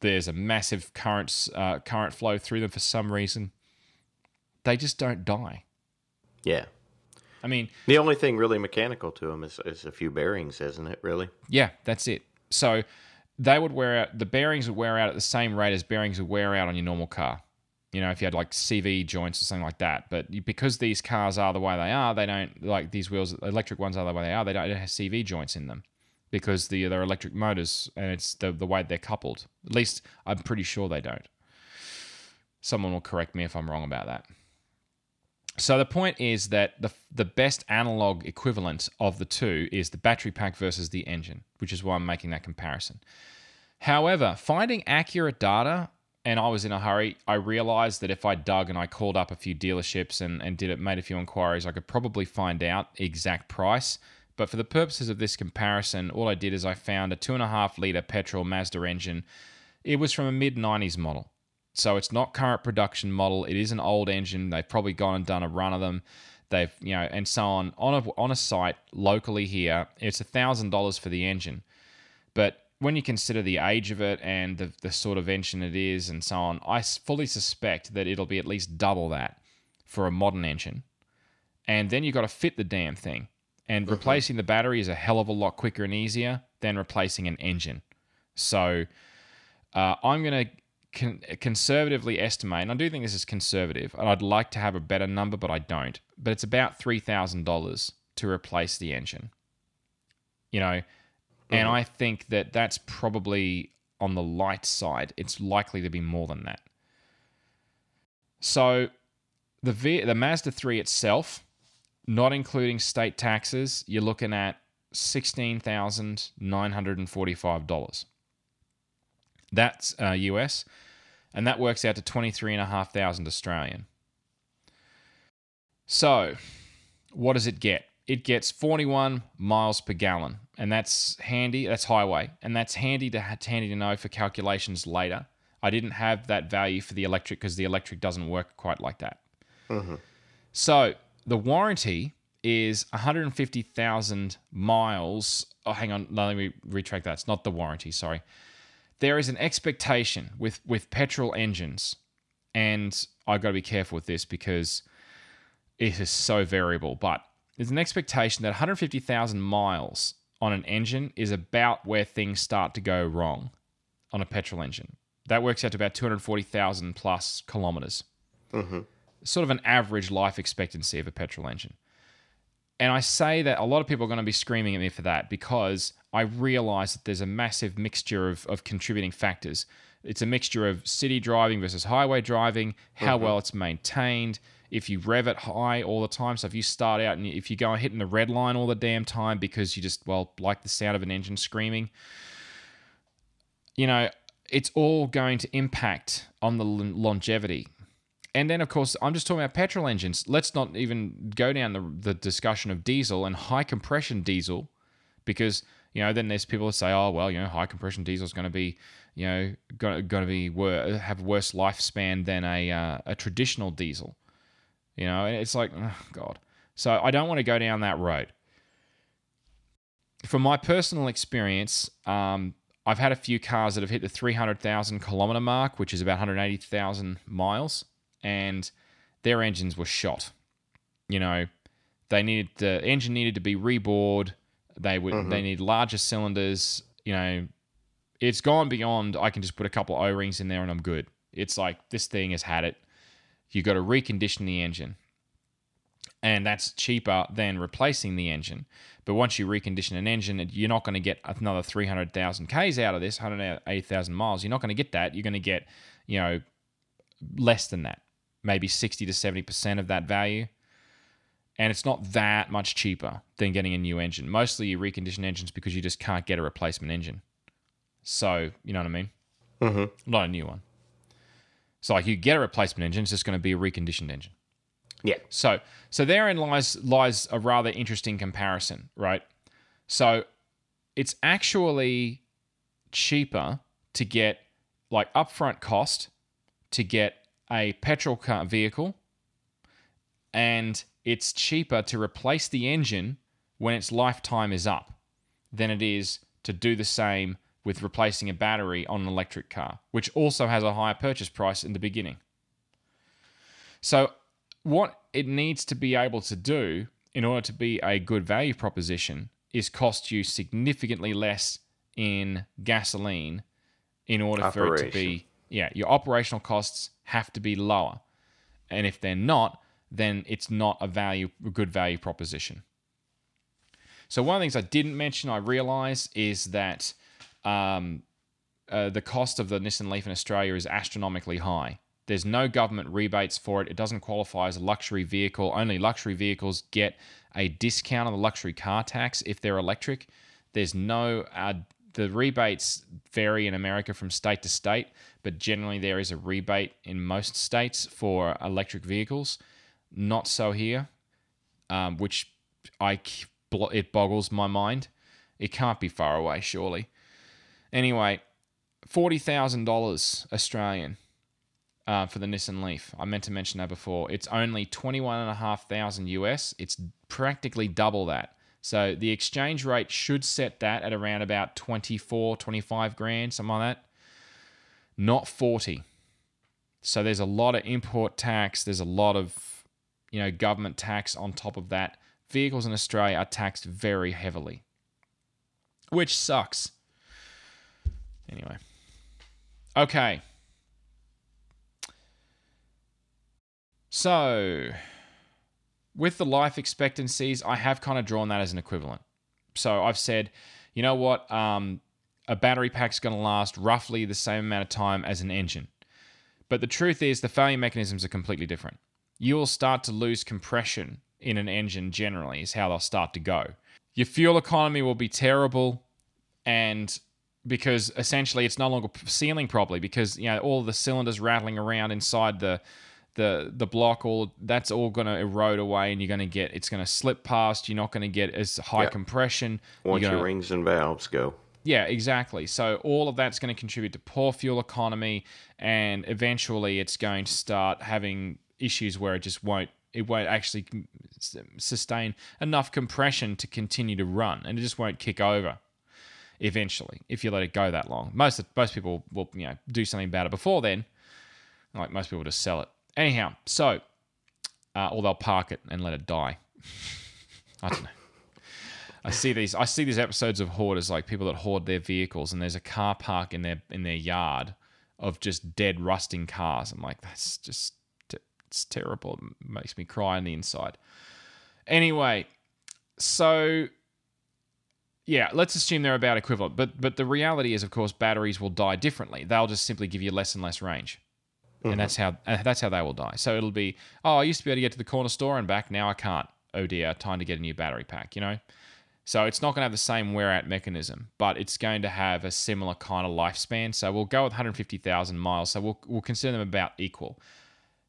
[SPEAKER 1] there's a massive current uh, current flow through them for some reason, they just don't die.
[SPEAKER 2] Yeah.
[SPEAKER 1] I mean,
[SPEAKER 2] The only thing really mechanical to them is, is a few bearings, isn't it? Really?
[SPEAKER 1] yeah, that's it. So they would wear out the bearings would wear out at the same rate as bearings would wear out on your normal car. You know, if you had like CV joints or something like that. But because these cars are the way they are, they don't like these wheels. Electric ones are the way they are. They don't have CV joints in them. because the they're electric motors and it's the the way they're coupled. At least I'm pretty sure they don't. Someone will correct me if I'm wrong about that. So the point is that the the best analog equivalent of the two is the battery pack versus the engine, which is why I'm making that comparison. However, finding accurate data, and I was in a hurry, I realized that if I dug and I called up a few dealerships and, and did it, made a few inquiries, I could probably find out exact price. But for the purposes of this comparison, all I did is I found a two and a half liter petrol Mazda engine. It was from a mid 90s model. So it's not current production model. It is an old engine. They've probably gone and done a run of them. They've, you know, and so on. On a, on a site locally here, it's a $1,000 for the engine. But when you consider the age of it and the, the sort of engine it is and so on, I fully suspect that it'll be at least double that for a modern engine. And then you've got to fit the damn thing. And
[SPEAKER 2] Mm-hmm.
[SPEAKER 1] replacing the battery is a hell of a lot quicker and easier than replacing an engine. So uh, I'm going to con- conservatively estimate, and I do think this is conservative, and I'd like to have a better number, but I don't. But it's about $3,000 to replace the engine. You know, and mm-hmm. I think that that's probably on the light side. It's likely to be more than that. So the v- the Mazda 3 itself, not including state taxes, you're looking at $16,945. That's uh, US, and that works out to 23,500 Australian. So, what does it get? It gets 41 miles per gallon, and that's handy. That's highway, and that's handy to handy to know for calculations later. I didn't have that value for the electric because the electric doesn't work quite like that. So the warranty is 150,000 miles. Oh, hang on. No, let me retract that. It's not the warranty. Sorry. There is an expectation with with petrol engines, and I got to be careful with this because it is so variable. But there's an expectation that 150,000 miles on an engine is about where things start to go wrong on a petrol engine. That works out to about 240,000 plus kilometers mm-hmm. sort of an average life expectancy of a petrol engine. And I say that a lot of people are going to be screaming at me for that because I realize that there's a massive mixture of, of contributing factors. It's a mixture of city driving versus highway driving, how mm-hmm. well it's maintained, if you rev it high all the time. So if you start out and if you go hitting the red line all the damn time because you just, well, like the sound of an engine screaming, you know, it's all going to impact on the longevity. And then, of course, I'm just talking about petrol engines. Let's not even go down the, the discussion of diesel and high compression diesel, because you know then there's people that say, oh well, you know, high compression diesel is going to be, you know, going to be wor- have worse lifespan than a uh, a traditional diesel. You know, and it's like, oh, God. So I don't want to go down that road. From my personal experience, um, I've had a few cars that have hit the 300,000 kilometer mark, which is about 180,000 miles, and their engines were shot. You know, they needed the engine needed to be rebored. They would they mm-hmm. need larger cylinders. You know, it's gone beyond. I can just put a couple of O rings in there and I'm good. It's like this thing has had it. You got to recondition the engine, and that's cheaper than replacing the engine. But once you recondition an engine, you're not going to get another 300,000 Ks out of this, 180,000 miles. You're not going to get that. You're going to get, you know, less than that, maybe 60 to 70% of that value. And it's not that much cheaper than getting a new engine. Mostly you recondition engines because you just can't get a replacement engine. So, you know what I mean?
[SPEAKER 2] Mm-hmm.
[SPEAKER 1] Not a new one. So, like, you get a replacement engine, it's just going to be a reconditioned engine.
[SPEAKER 2] Yeah.
[SPEAKER 1] So, so therein lies lies a rather interesting comparison, right? So, it's actually cheaper to get like upfront cost to get a petrol car vehicle, and it's cheaper to replace the engine when its lifetime is up than it is to do the same with replacing a battery on an electric car, which also has a higher purchase price in the beginning. So, what it needs to be able to do in order to be a good value proposition is cost you significantly less in gasoline in order for it to be yeah your operational costs have to be lower and if they're not then it's not a value a good value proposition So one of the things I didn't mention, I realize, is that um, uh, the cost of the Nissan Leaf in Australia is astronomically high. There's no government rebates for it. It doesn't qualify as a luxury vehicle. Only luxury vehicles get a discount on the luxury car tax if they're electric. There's no uh, the rebates vary in America from state to state, but generally there is a rebate in most states for electric vehicles. Not so here, um, which I it boggles my mind. It can't be far away, surely. Anyway, forty thousand dollars Australian uh, for the Nissan Leaf. I meant to mention that before. It's only twenty one and a half thousand US. It's practically double that. So the exchange rate should set that at around about 24, 25 grand, something like that. Not 40. So there's a lot of import tax. There's a lot of, you know, government tax on top of that. Vehicles in Australia are taxed very heavily, which sucks. Anyway. Okay. So, with the life expectancies, I have kind of drawn that as an equivalent. So I've said, you know what, um, a battery pack's going to last roughly the same amount of time as an engine. But the truth is, the failure mechanisms are completely different. You will start to lose compression in an engine generally, is how they'll start to go. Your fuel economy will be terrible, and because essentially it's no longer sealing properly because you know all the cylinders rattling around inside the the the block all that's all going to erode away and you're going to get it's going to slip past you're not going to get as high yep. compression
[SPEAKER 2] once
[SPEAKER 1] gonna,
[SPEAKER 2] your rings and valves go
[SPEAKER 1] yeah exactly so all of that's going to contribute to poor fuel economy and eventually it's going to start having issues where it just won't it won't actually sustain enough compression to continue to run and it just won't kick over eventually if you let it go that long most most people will you know do something about it before then like most people just sell it Anyhow, so, uh, or they'll park it and let it die. I don't know. I see these. I see these episodes of hoarders, like people that hoard their vehicles, and there's a car park in their in their yard of just dead, rusting cars. I'm like, that's just it's terrible. It makes me cry on the inside. Anyway, so yeah, let's assume they're about equivalent. But but the reality is, of course, batteries will die differently. They'll just simply give you less and less range. Mm-hmm. and that's how uh, that's how they will die. So it'll be, oh, I used to be able to get to the corner store and back, now I can't. Oh dear, time to get a new battery pack. You know, so it's not going to have the same wear out mechanism, but it's going to have a similar kind of lifespan. So we'll go with 150,000 miles. So we'll we'll consider them about equal.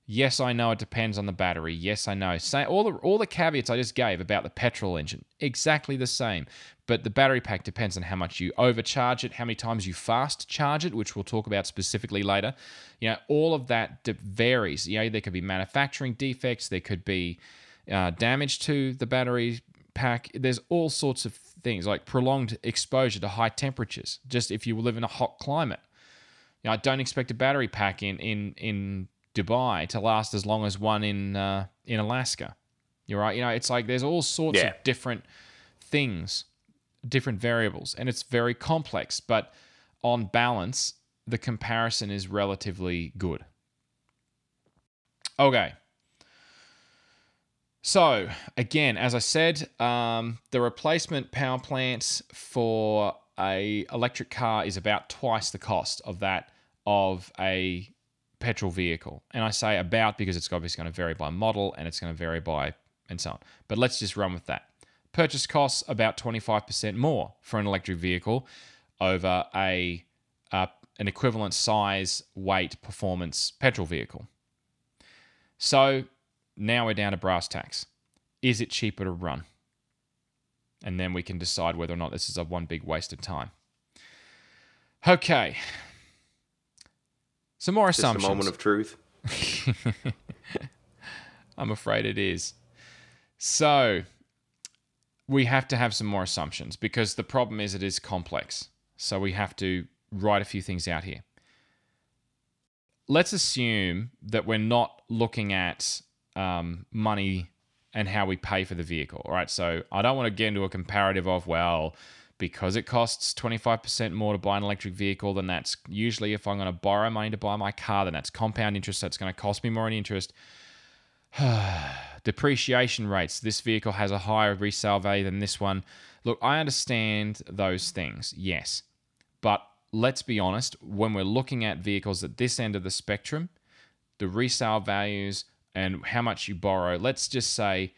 [SPEAKER 1] Yes, I know it depends on the battery. Yes, I know. Say all the all the caveats I just gave about the petrol engine, exactly the same. But the battery pack depends on how much you overcharge it, how many times you fast charge it, which we'll talk about specifically later. You know, all of that varies. You know, there could be manufacturing defects, there could be uh, damage to the battery pack. There's all sorts of things like prolonged exposure to high temperatures. Just if you live in a hot climate, you know, I don't expect a battery pack in in in Dubai to last as long as one in uh, in Alaska. You're right. You know, it's like there's all sorts yeah. of different things, different variables, and it's very complex. But on balance, the comparison is relatively good. Okay. So again, as I said, um, the replacement power plant for a electric car is about twice the cost of that of a petrol vehicle. And I say about because it's obviously going to vary by model and it's going to vary by and so on. But let's just run with that. Purchase costs about 25% more for an electric vehicle over a uh, an equivalent size, weight, performance petrol vehicle. So now we're down to brass tacks. Is it cheaper to run? And then we can decide whether or not this is a one big waste of time. Okay, some more Just assumptions.
[SPEAKER 2] a moment of truth.
[SPEAKER 1] I'm afraid it is. So we have to have some more assumptions because the problem is it is complex. So we have to write a few things out here. Let's assume that we're not looking at um, money and how we pay for the vehicle. All right. So I don't want to get into a comparative of, well, because it costs 25% more to buy an electric vehicle, then that's usually if I'm going to borrow money to buy my car, then that's compound interest. That's going to cost me more in interest. Depreciation rates. This vehicle has a higher resale value than this one. Look, I understand those things, yes. But let's be honest, when we're looking at vehicles at this end of the spectrum, the resale values and how much you borrow, let's just say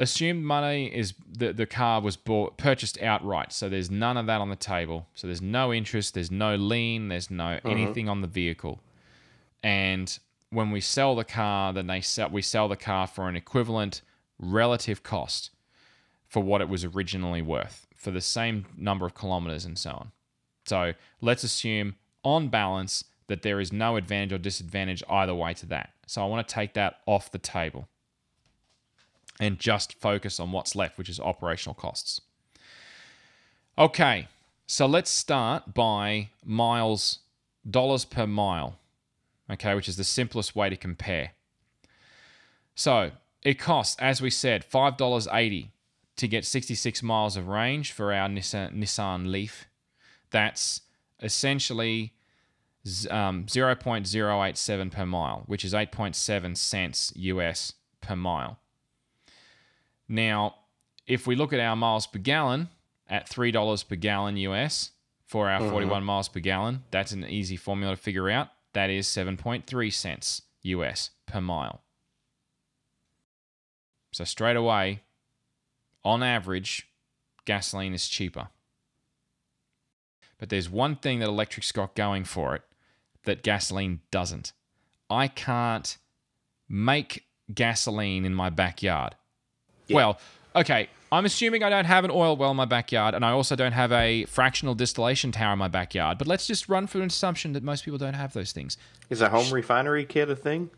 [SPEAKER 1] assumed money is the, the car was bought purchased outright so there's none of that on the table. So there's no interest there's no lien there's no uh-huh. anything on the vehicle. And when we sell the car then they sell we sell the car for an equivalent relative cost for what it was originally worth for the same number of kilometers and so on. So let's assume on balance that there is no advantage or disadvantage either way to that so i want to take that off the table and just focus on what's left, which is operational costs. Okay, so let's start by miles, dollars per mile, okay, which is the simplest way to compare. So it costs, as we said, $5.80 to get 66 miles of range for our Nissan, Nissan Leaf. That's essentially um, 0.087 per mile, which is 8.7 cents US per mile. Now, if we look at our miles per gallon at $3 per gallon US for our 41 miles per gallon, that's an easy formula to figure out. That is 7.3 cents US per mile. So, straight away, on average, gasoline is cheaper. But there's one thing that electric's got going for it that gasoline doesn't. I can't make gasoline in my backyard. Well, okay. I'm assuming I don't have an oil well in my backyard, and I also don't have a fractional distillation tower in my backyard. But let's just run for an assumption that most people don't have those things.
[SPEAKER 2] Is a home refinery kit a thing?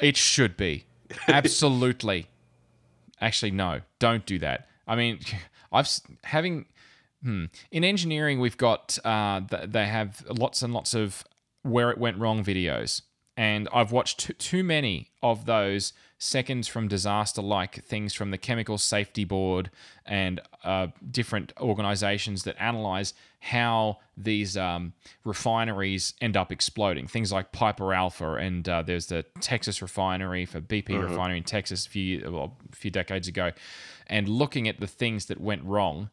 [SPEAKER 1] It should be. Absolutely. Actually, no. Don't do that. I mean, I've having hmm, in engineering we've got uh, they have lots and lots of where it went wrong videos, and I've watched too, too many of those seconds from disaster like things from the Chemical Safety Board and uh, different organizations that analyze how these um, refineries end up exploding. Things like Piper Alpha, and uh, there's the Texas refinery for BP refinery in Texas a few, well, a few decades ago, and looking at the things that went wrong.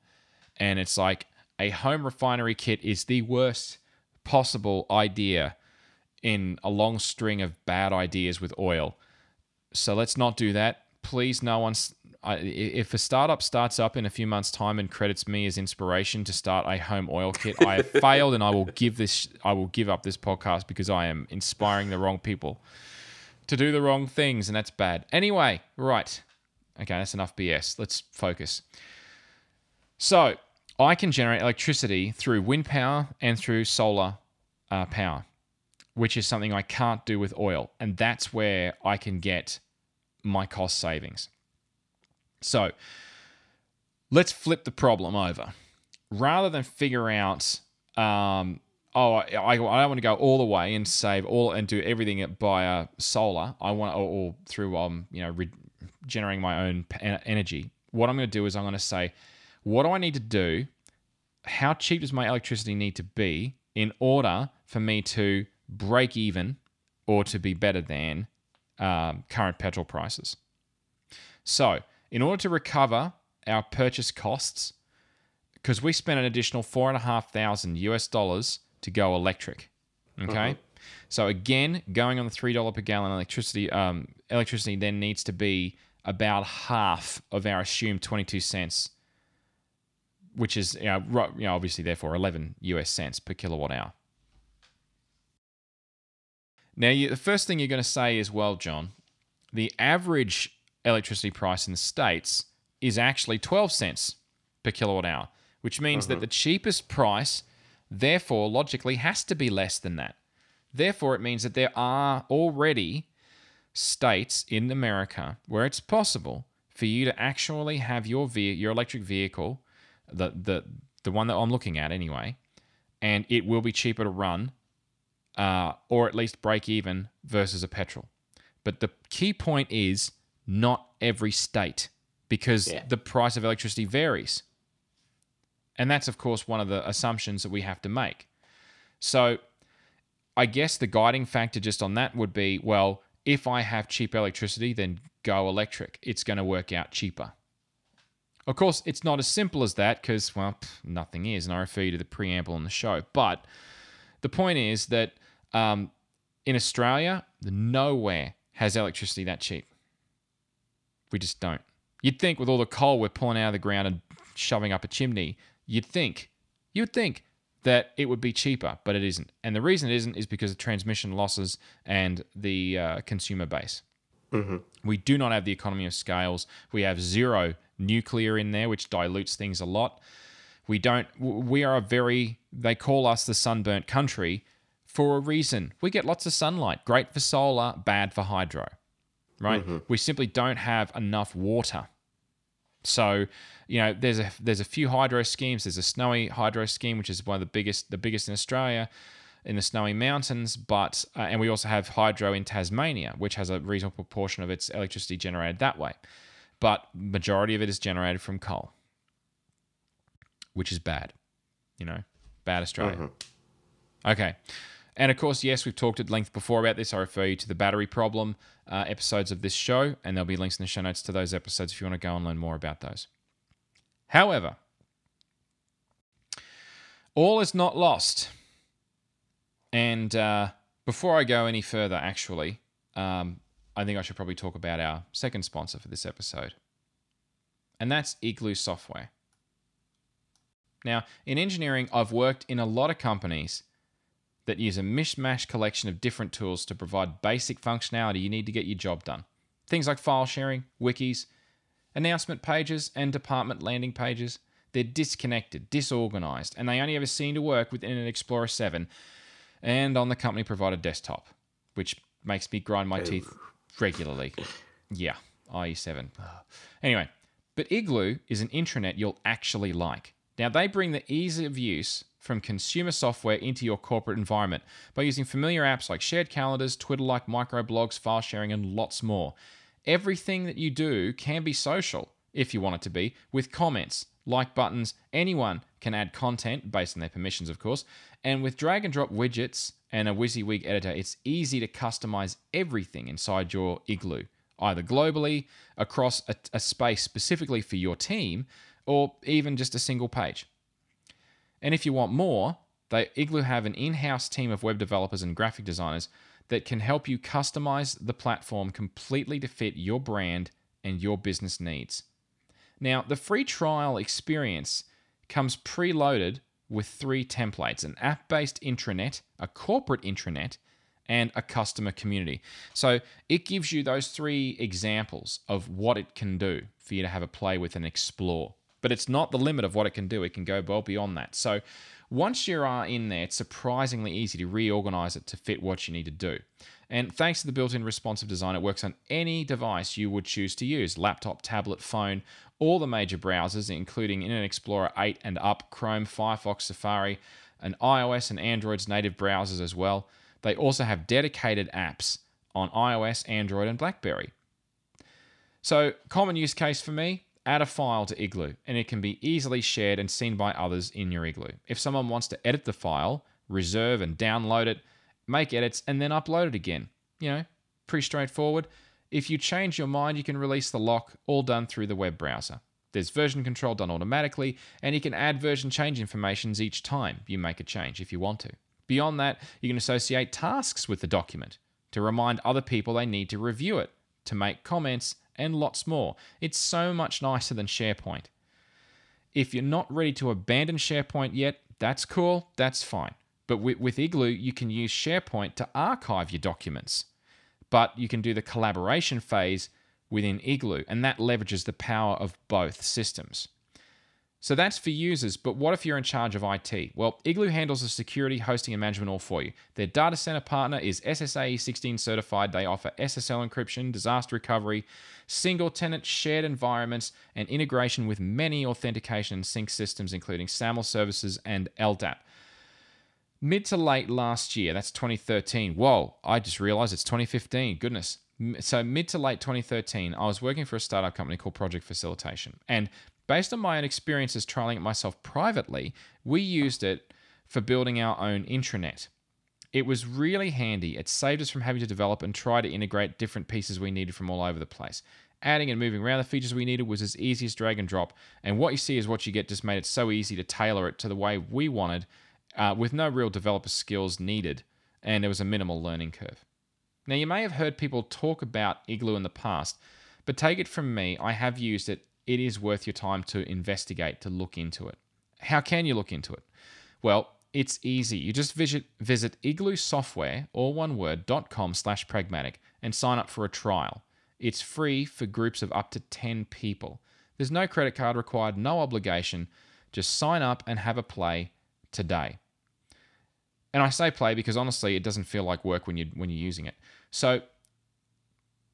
[SPEAKER 1] And it's like a home refinery kit is the worst possible idea in a long string of bad ideas with oil. So let's not do that. Please, no one's. I, if a startup starts up in a few months' time and credits me as inspiration to start a home oil kit, I have failed, and I will give this. I will give up this podcast because I am inspiring the wrong people to do the wrong things, and that's bad. Anyway, right. Okay, that's enough BS. Let's focus. So I can generate electricity through wind power and through solar uh, power which is something I can't do with oil. And that's where I can get my cost savings. So let's flip the problem over. Rather than figure out, um, oh, I, I don't want to go all the way and save all and do everything via solar. I want or, or through um, you know, re- generating my own energy. What I'm going to do is I'm going to say, what do I need to do? How cheap does my electricity need to be in order for me to break even or to be better than um, current petrol prices. So, in order to recover our purchase costs, because we spent an additional four and a half thousand US dollars to go electric. Okay. So again, going on the three dollar per gallon electricity, um, electricity then needs to be about half of our assumed twenty two cents, which is you know, you know obviously therefore eleven US cents per kilowatt hour. Now, you, the first thing you're going to say is, well, John, the average electricity price in the States is actually 12 cents per kilowatt hour, which means that uh-huh. the cheapest price, therefore, logically, has to be less than that. Therefore, it means that there are already states in America where it's possible for you to actually have your ve- your electric vehicle, the, the, the one that I'm looking at anyway, and it will be cheaper to run uh, or at least break even versus a petrol. But the key point is not every state because
[SPEAKER 2] Yeah.
[SPEAKER 1] the price of electricity varies. And that's, of course, one of the assumptions that we have to make. So I guess the guiding factor just on that would be well, if I have cheap electricity, then go electric. It's going to work out cheaper. Of course, it's not as simple as that because, well, pff, nothing is, and I refer you to the preamble on the show. But the point is that um, in Australia, nowhere has electricity that cheap. We just don't. You'd think with all the coal we're pulling out of the ground and shoving up a chimney, you'd think, you'd think that it would be cheaper, but it isn't. And the reason it isn't is because of transmission losses and the uh, consumer base. We do not have the economy of scales. We have zero nuclear in there, which dilutes things a lot. We don't, we are a very, they call us the sunburnt country for a reason. We get lots of sunlight, great for solar, bad for hydro, right? We simply don't have enough water. So, you know, there's a there's a few hydro schemes. There's a snowy hydro scheme, which is one of the biggest the biggest in Australia, in the snowy mountains. But uh, and we also have hydro in Tasmania, which has a reasonable proportion of its electricity generated that way. But majority of it is generated from coal, which is bad. You know, bad Australia. Okay. And of course, yes, we've talked at length before about this. I refer you to the battery problem uh, episodes of this show, and there'll be links in the show notes to those episodes if you want to go and learn more about those. However, all is not lost. And uh, before I go any further, actually, um, I think I should probably talk about our second sponsor for this episode, and that's Igloo Software. Now, in engineering, I've worked in a lot of companies that use a mishmash collection of different tools to provide basic functionality you need to get your job done. Things like file sharing, wikis, announcement pages, and department landing pages. They're disconnected, disorganized, and they only ever seem to work with Internet Explorer 7 and on the company provided desktop, which makes me grind my teeth regularly. Yeah, IE7. Anyway, but Igloo is an intranet you'll actually like. Now, they bring the ease of use from consumer software into your corporate environment by using familiar apps like shared calendars, Twitter like microblogs, file sharing, and lots more. Everything that you do can be social, if you want it to be, with comments, like buttons. Anyone can add content, based on their permissions, of course. And with drag and drop widgets and a WYSIWYG editor, it's easy to customize everything inside your Igloo, either globally, across a, a space specifically for your team, or even just a single page. And if you want more, they Igloo have an in-house team of web developers and graphic designers that can help you customize the platform completely to fit your brand and your business needs. Now, the free trial experience comes preloaded with three templates an app based intranet, a corporate intranet, and a customer community. So it gives you those three examples of what it can do for you to have a play with and explore. But it's not the limit of what it can do, it can go well beyond that. So once you are in there, it's surprisingly easy to reorganize it to fit what you need to do. And thanks to the built in responsive design, it works on any device you would choose to use laptop, tablet, phone, all the major browsers, including Internet Explorer 8 and up, Chrome, Firefox, Safari, and iOS and Android's native browsers as well. They also have dedicated apps on iOS, Android, and Blackberry. So, common use case for me add a file to Igloo, and it can be easily shared and seen by others in your Igloo. If someone wants to edit the file, reserve and download it, make edits, and then upload it again. You know, pretty straightforward. If you change your mind, you can release the lock, all done through the web browser. There's version control done automatically, and you can add version change informations each time you make a change if you want to. Beyond that, you can associate tasks with the document to remind other people they need to review it, to make comments, and lots more. It's so much nicer than SharePoint. If you're not ready to abandon SharePoint yet, that's cool, that's fine. But with, with Igloo, you can use SharePoint to archive your documents. But you can do the collaboration phase within Igloo, and that leverages the power of both systems. So that's for users, but what if you're in charge of IT? Well, Igloo handles the security, hosting, and management all for you. Their data center partner is SSAE 16 certified. They offer SSL encryption, disaster recovery, single tenant shared environments, and integration with many authentication and sync systems, including SAML services and LDAP. Mid to late last year, that's 2013. Whoa, I just realized it's 2015. Goodness. So, mid to late 2013, I was working for a startup company called Project Facilitation. And based on my own experiences trialing it myself privately, we used it for building our own intranet. It was really handy. It saved us from having to develop and try to integrate different pieces we needed from all over the place. Adding and moving around the features we needed was as easy as drag and drop, and what you see is what you get just made it so easy to tailor it to the way we wanted uh, with no real developer skills needed, and there was a minimal learning curve. Now, you may have heard people talk about Igloo in the past, but take it from me, I have used it. It is worth your time to investigate, to look into it. How can you look into it? Well, it's easy. You just visit visit igloo software, all one word, .com slash pragmatic and sign up for a trial. It's free for groups of up to 10 people. There's no credit card required, no obligation. Just sign up and have a play today. And I say play because honestly, it doesn't feel like work when you when you're using it. So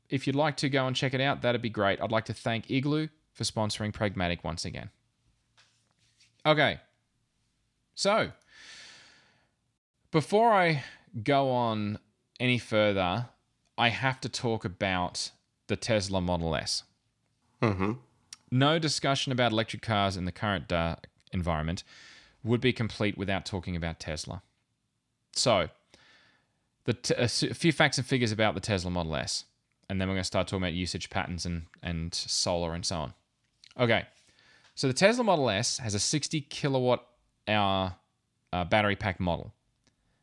[SPEAKER 1] if you'd like to go and check it out, that'd be great. I'd like to thank Igloo for sponsoring Pragmatic once again. Okay. So, before I go on any further, I have to talk about the Tesla Model S.
[SPEAKER 2] Mm-hmm.
[SPEAKER 1] No discussion about electric cars in the current uh, environment would be complete without talking about Tesla. So, the a few facts and figures about the Tesla Model S, and then we're going to start talking about usage patterns and, and solar and so on. Okay, so the Tesla Model S has a 60 kilowatt hour uh, battery pack model.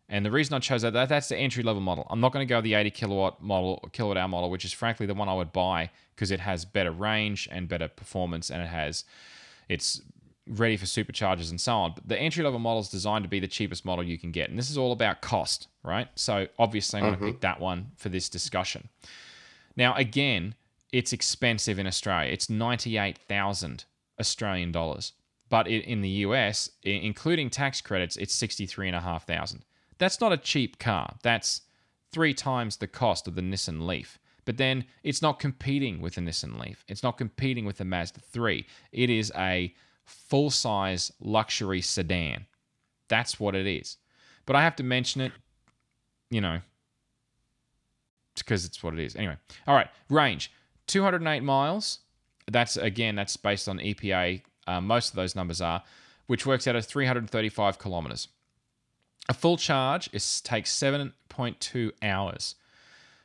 [SPEAKER 1] And the reason I chose that, that that's the entry level model. I'm not going to go the 80 kilowatt model, kilowatt hour model, which is frankly the one I would buy because it has better range and better performance, and it has it's ready for superchargers and so on. But the entry level model is designed to be the cheapest model you can get, and this is all about cost, right? So obviously, I'm going to mm-hmm. pick that one for this discussion. Now, again, it's expensive in Australia. It's 98,000 Australian dollars. But in the US, including tax credits, it's 63,500. That's not a cheap car. That's three times the cost of the Nissan Leaf. But then it's not competing with the Nissan Leaf. It's not competing with the Mazda 3. It is a full size luxury sedan. That's what it is. But I have to mention it, you know, because it's what it is. Anyway, all right, range 208 miles. That's again, that's based on EPA. Uh, most of those numbers are, which works out as 335 kilometers. A full charge is takes 7.2 hours,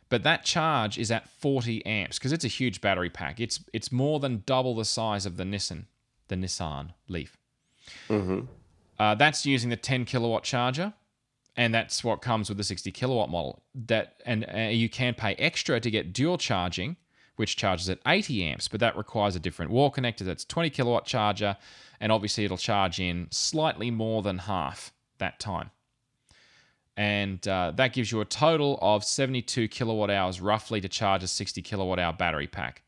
[SPEAKER 1] but that charge is at 40 amps because it's a huge battery pack. It's it's more than double the size of the Nissan, the Nissan Leaf. Uh, that's using the 10 kilowatt charger, and that's what comes with the 60 kilowatt model. That and uh, you can pay extra to get dual charging, which charges at 80 amps, but that requires a different wall connector. That's 20 kilowatt charger, and obviously it'll charge in slightly more than half that time. And uh, that gives you a total of 72 kilowatt hours roughly to charge a 60 kilowatt hour battery pack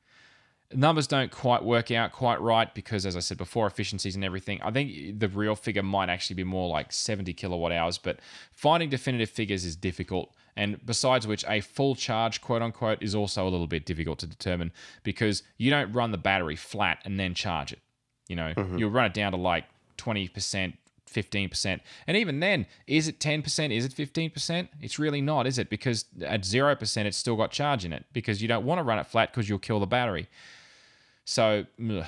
[SPEAKER 1] numbers don't quite work out quite right because, as I said before, efficiencies and everything. I think the real figure might actually be more like 70 kilowatt hours, but finding definitive figures is difficult. And besides which, a full charge, quote unquote, is also a little bit difficult to determine because you don't run the battery flat and then charge it. You know, mm-hmm. you'll run it down to like 20%. 15%. And even then, is it 10%? Is it 15%? It's really not, is it? Because at 0%, it's still got charge in it because you don't want to run it flat because you'll kill the battery. So ugh,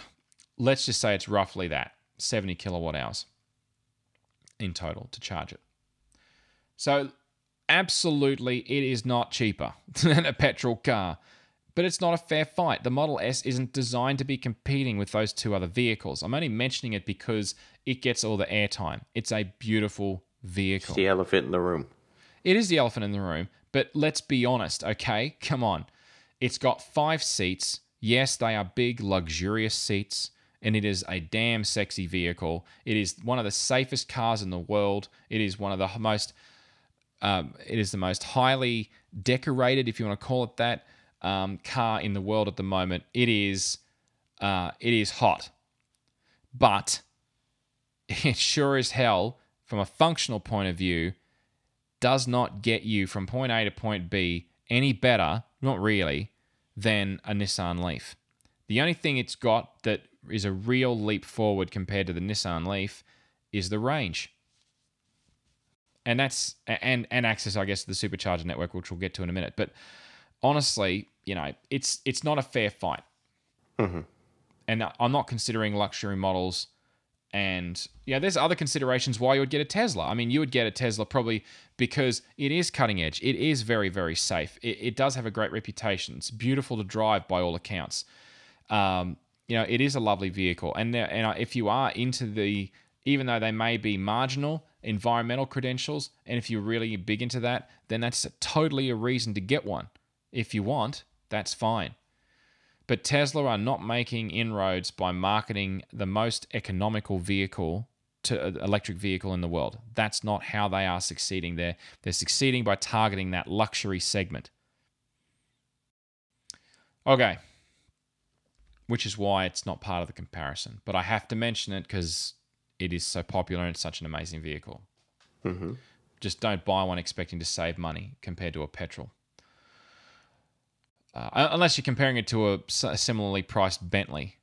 [SPEAKER 1] let's just say it's roughly that 70 kilowatt hours in total to charge it. So, absolutely, it is not cheaper than a petrol car, but it's not a fair fight. The Model S isn't designed to be competing with those two other vehicles. I'm only mentioning it because it gets all the airtime. It's a beautiful vehicle.
[SPEAKER 2] The elephant in the room.
[SPEAKER 1] It is the elephant in the room, but let's be honest, okay? Come on. It's got five seats. Yes, they are big, luxurious seats, and it is a damn sexy vehicle. It is one of the safest cars in the world. It is one of the most, um, it is the most highly decorated, if you want to call it that, um, car in the world at the moment. It is, uh, it is hot, but it sure as hell, from a functional point of view, does not get you from point A to point B any better, not really, than a Nissan Leaf. The only thing it's got that is a real leap forward compared to the Nissan Leaf is the range. And that's and and access, I guess, to the supercharger network, which we'll get to in a minute. But honestly, you know, it's it's not a fair fight. Mm-hmm. And I'm not considering luxury models and yeah, there's other considerations why you would get a Tesla. I mean, you would get a Tesla probably because it is cutting edge. It is very, very safe. It, it does have a great reputation. It's beautiful to drive by all accounts. Um, you know, it is a lovely vehicle. And there, and if you are into the, even though they may be marginal environmental credentials, and if you're really big into that, then that's totally a reason to get one. If you want, that's fine. But Tesla are not making inroads by marketing the most economical vehicle to uh, electric vehicle in the world. That's not how they are succeeding. They're they're succeeding by targeting that luxury segment. Okay. Which is why it's not part of the comparison. But I have to mention it because it is so popular and it's such an amazing vehicle.
[SPEAKER 2] Mm-hmm.
[SPEAKER 1] Just don't buy one expecting to save money compared to a petrol. Uh, unless you're comparing it to a, a similarly priced Bentley.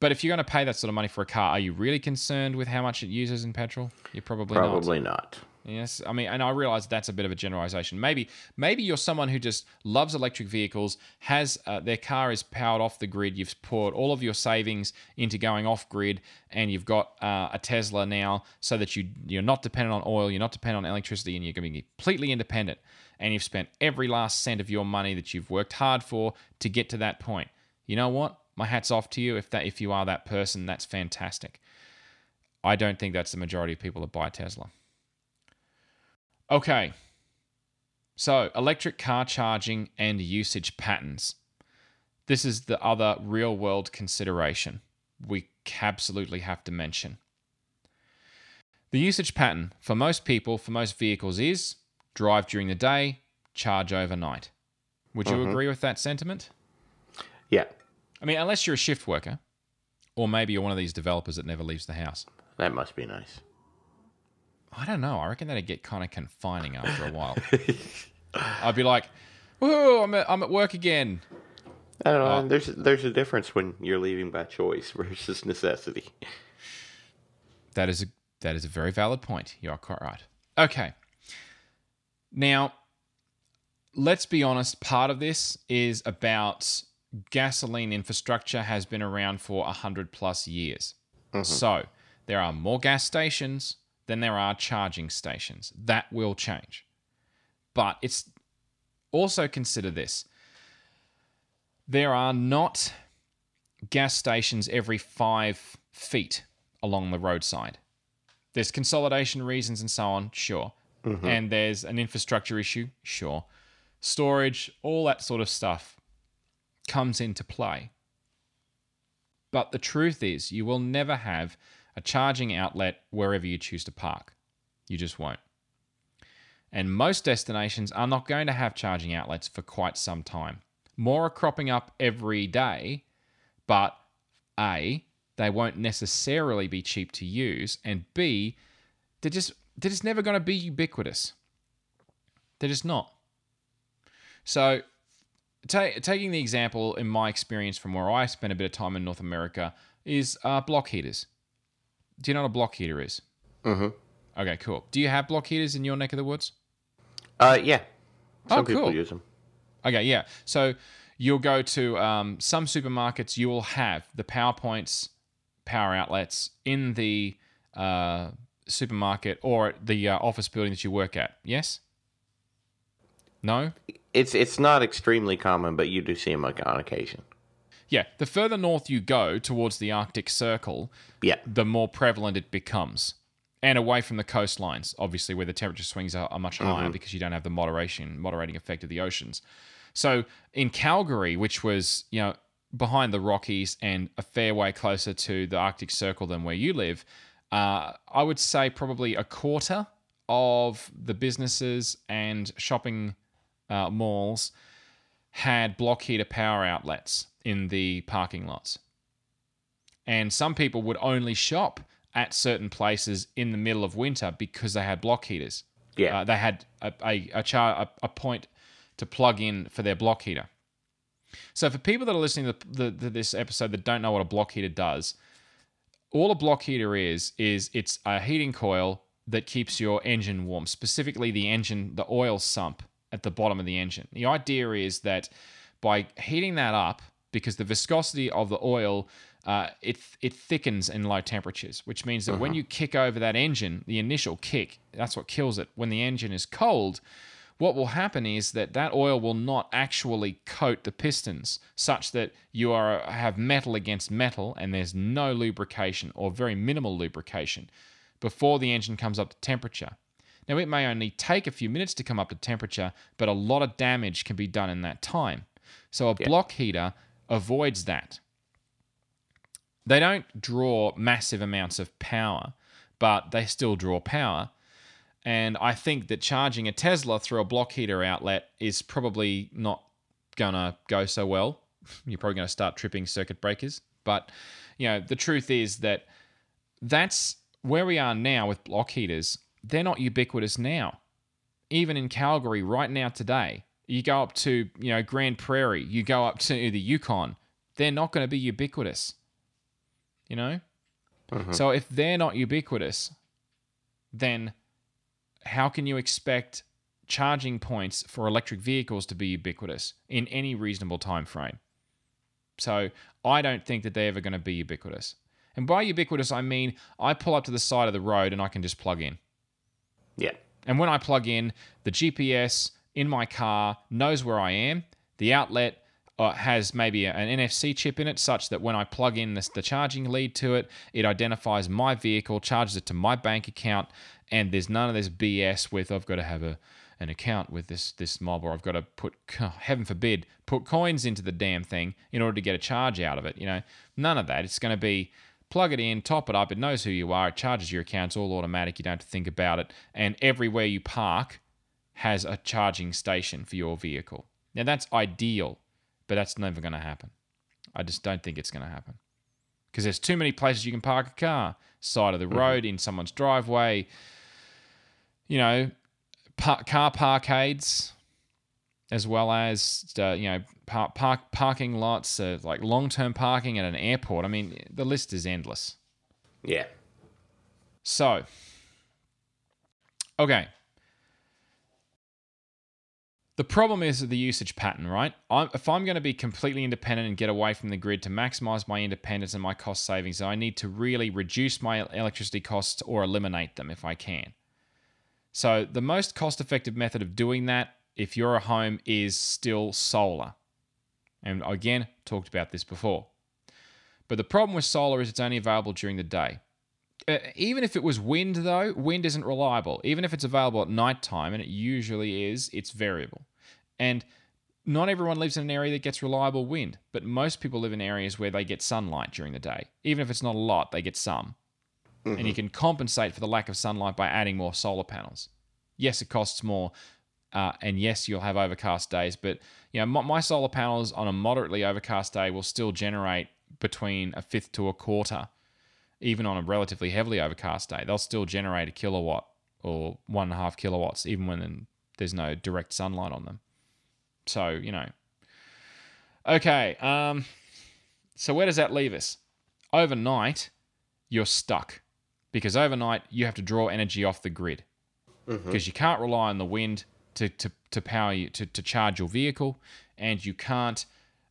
[SPEAKER 1] but if you're going to pay that sort of money for a car, are you really concerned with how much it uses in petrol? You're probably not.
[SPEAKER 2] Probably not.
[SPEAKER 1] Yes, I mean, and I realize that's a bit of a generalization. Maybe, maybe you're someone who just loves electric vehicles, has uh, their car is powered off the grid. You've poured all of your savings into going off grid, and you've got uh, a Tesla now, so that you you're not dependent on oil, you're not dependent on electricity, and you're going to be completely independent. And you've spent every last cent of your money that you've worked hard for to get to that point. You know what? My hat's off to you. If that if you are that person, that's fantastic. I don't think that's the majority of people that buy Tesla. Okay. So, electric car charging and usage patterns. This is the other real world consideration we absolutely have to mention. The usage pattern for most people, for most vehicles, is drive during the day, charge overnight. Would you
[SPEAKER 2] Mhm.
[SPEAKER 1] agree with that sentiment?
[SPEAKER 2] Yeah,
[SPEAKER 1] I mean, unless you're a shift worker, or maybe you're one of these developers that never leaves the house.
[SPEAKER 2] that must be nice.
[SPEAKER 1] I don't know. I reckon that'd get kind of confining after a while. I'd be like, "Whoa, I'm at, I'm at work again."
[SPEAKER 2] I don't know.
[SPEAKER 1] Uh,
[SPEAKER 2] there's there's a difference when you're leaving by choice versus necessity.
[SPEAKER 1] That is a that is a very valid point. You are quite right. Okay. Now, let's be honest. Part of this is about gasoline infrastructure has been around for a hundred plus years. Mm-hmm. So there are more gas stations than there are charging stations. That will change, but it's also consider this. There are not gas stations every five feet along the roadside. There's consolidation reasons and so on, sure. Mm-hmm. And there's an infrastructure issue, sure. Storage, all that sort of stuff comes into play. But the truth is, you will never have a charging outlet wherever you choose to park. You just won't. And most destinations are not going to have charging outlets for quite some time. More are cropping up every day, but A, they won't necessarily be cheap to use, and B, they're just they're just never going to be ubiquitous. They're just not. So, ta- taking the example in my experience from where I spent a bit of time in North America is uh, block heaters. Do you know what a block heater is?
[SPEAKER 2] Mm-hmm.
[SPEAKER 1] Okay, cool. Do you have block heaters in your neck of the woods?
[SPEAKER 2] Uh, yeah. Some
[SPEAKER 1] Oh,
[SPEAKER 2] people
[SPEAKER 1] cool.
[SPEAKER 2] use them.
[SPEAKER 1] Okay, yeah. So you'll go to um, some supermarkets. You will have the PowerPoints, power outlets in the uh, supermarket or at the uh, office building that you work at. Yes. No.
[SPEAKER 2] It's it's not extremely common, but you do see them like on occasion.
[SPEAKER 1] Yeah. The further north you go towards the Arctic Circle,
[SPEAKER 2] Yeah.
[SPEAKER 1] the more prevalent it becomes. And away from the coastlines, obviously, where the temperature swings are, are much higher because you don't have the moderation moderating effect of the oceans. So in Calgary, which was you know behind the Rockies and a fair way closer to the Arctic Circle than where you live, uh, I would say probably a quarter of the businesses and shopping uh, malls had block heater power outlets in the parking lots and some people would only shop at certain places in the middle of winter because they had block heaters.
[SPEAKER 2] Yeah.
[SPEAKER 1] Uh, they had a, a, a, char, a, a point to plug in for their block heater. So, for people that are listening to, the, to this episode that don't know what a block heater does, all a block heater is is it's a heating coil that keeps your engine warm, specifically the engine, the oil sump at the bottom of the engine. The idea is that by heating that up, because the viscosity of the oil uh, it it thickens in low temperatures, which means that when you kick over that engine, the initial kick, that's what kills it. When the engine is cold, what will happen is that that oil will not actually coat the pistons such that you are have metal against metal and there's no lubrication or very minimal lubrication before the engine comes up to temperature. Now it may only take a few minutes to come up to temperature, but a lot of damage can be done in that time. So a block heater avoids that. They don't draw massive amounts of power, but they still draw power. And I think that charging a Tesla through a block heater outlet is probably not going to go so well. You're probably going to start tripping circuit breakers. But, you know, the truth is that that's where we are now with block heaters. They're not ubiquitous now. Even in Calgary right now today, you go up to, you know, Grande Prairie, you go up to the Yukon, they're not going to be ubiquitous. You know? Mm-hmm. So if they're not ubiquitous, then how can you expect charging points for electric vehicles to be ubiquitous in any reasonable time frame? So I don't think that they're ever going to be ubiquitous. And by ubiquitous, I mean I pull up to the side of the road and I can just plug in.
[SPEAKER 2] Yeah.
[SPEAKER 1] And when I plug in, the GPS in my car knows where I am. The outlet uh, has maybe an NFC chip in it, such that when I plug in this, the charging lead to it, it identifies my vehicle, charges it to my bank account, and there's none of this BS with I've got to have a an account with this this mob, or I've got to put heaven forbid put coins into the damn thing in order to get a charge out of it. You know, none of that. It's going to be plug it in, top it up. It knows who you are. It charges your account. It's all automatic. You don't have to think about it. And everywhere you park has a charging station for your vehicle. Now that's ideal, but that's never going to happen. I just don't think it's going to happen. Because there's too many places you can park a car. Side of the road in someone's driveway you know par- car parkades as well as uh, you know par- park parking lots uh, like long-term parking at an airport. I mean the list is endless.
[SPEAKER 2] Yeah.
[SPEAKER 1] so okay the problem is the usage pattern, right? I'm, if I'm going to be completely independent and get away from the grid to maximize my independence and my cost savings, I need to really reduce my electricity costs or eliminate them if I can. So, the most cost effective method of doing that, if you're a home, is still solar. And again, talked about this before. But the problem with solar is it's only available during the day. Even if it was wind, though, wind isn't reliable. Even if it's available at night time, and it usually is, it's variable. And not everyone lives in an area that gets reliable wind, but most people live in areas where they get sunlight during the day. Even if it's not a lot, they get some. And you can compensate for the lack of sunlight by adding more solar panels. Yes, it costs more, uh, and yes, you'll have overcast days, but you know my, my solar panels on a moderately overcast day will still generate between a fifth to a quarter even on a relatively heavily overcast day, they'll still generate a kilowatt or one and a half kilowatts, even when there's no direct sunlight on them. So, you know. Okay. Um, so, where does that leave us? Overnight, you're stuck because overnight you have to draw energy off the grid because you can't rely on the wind to, to, to power you to, to charge your vehicle and you can't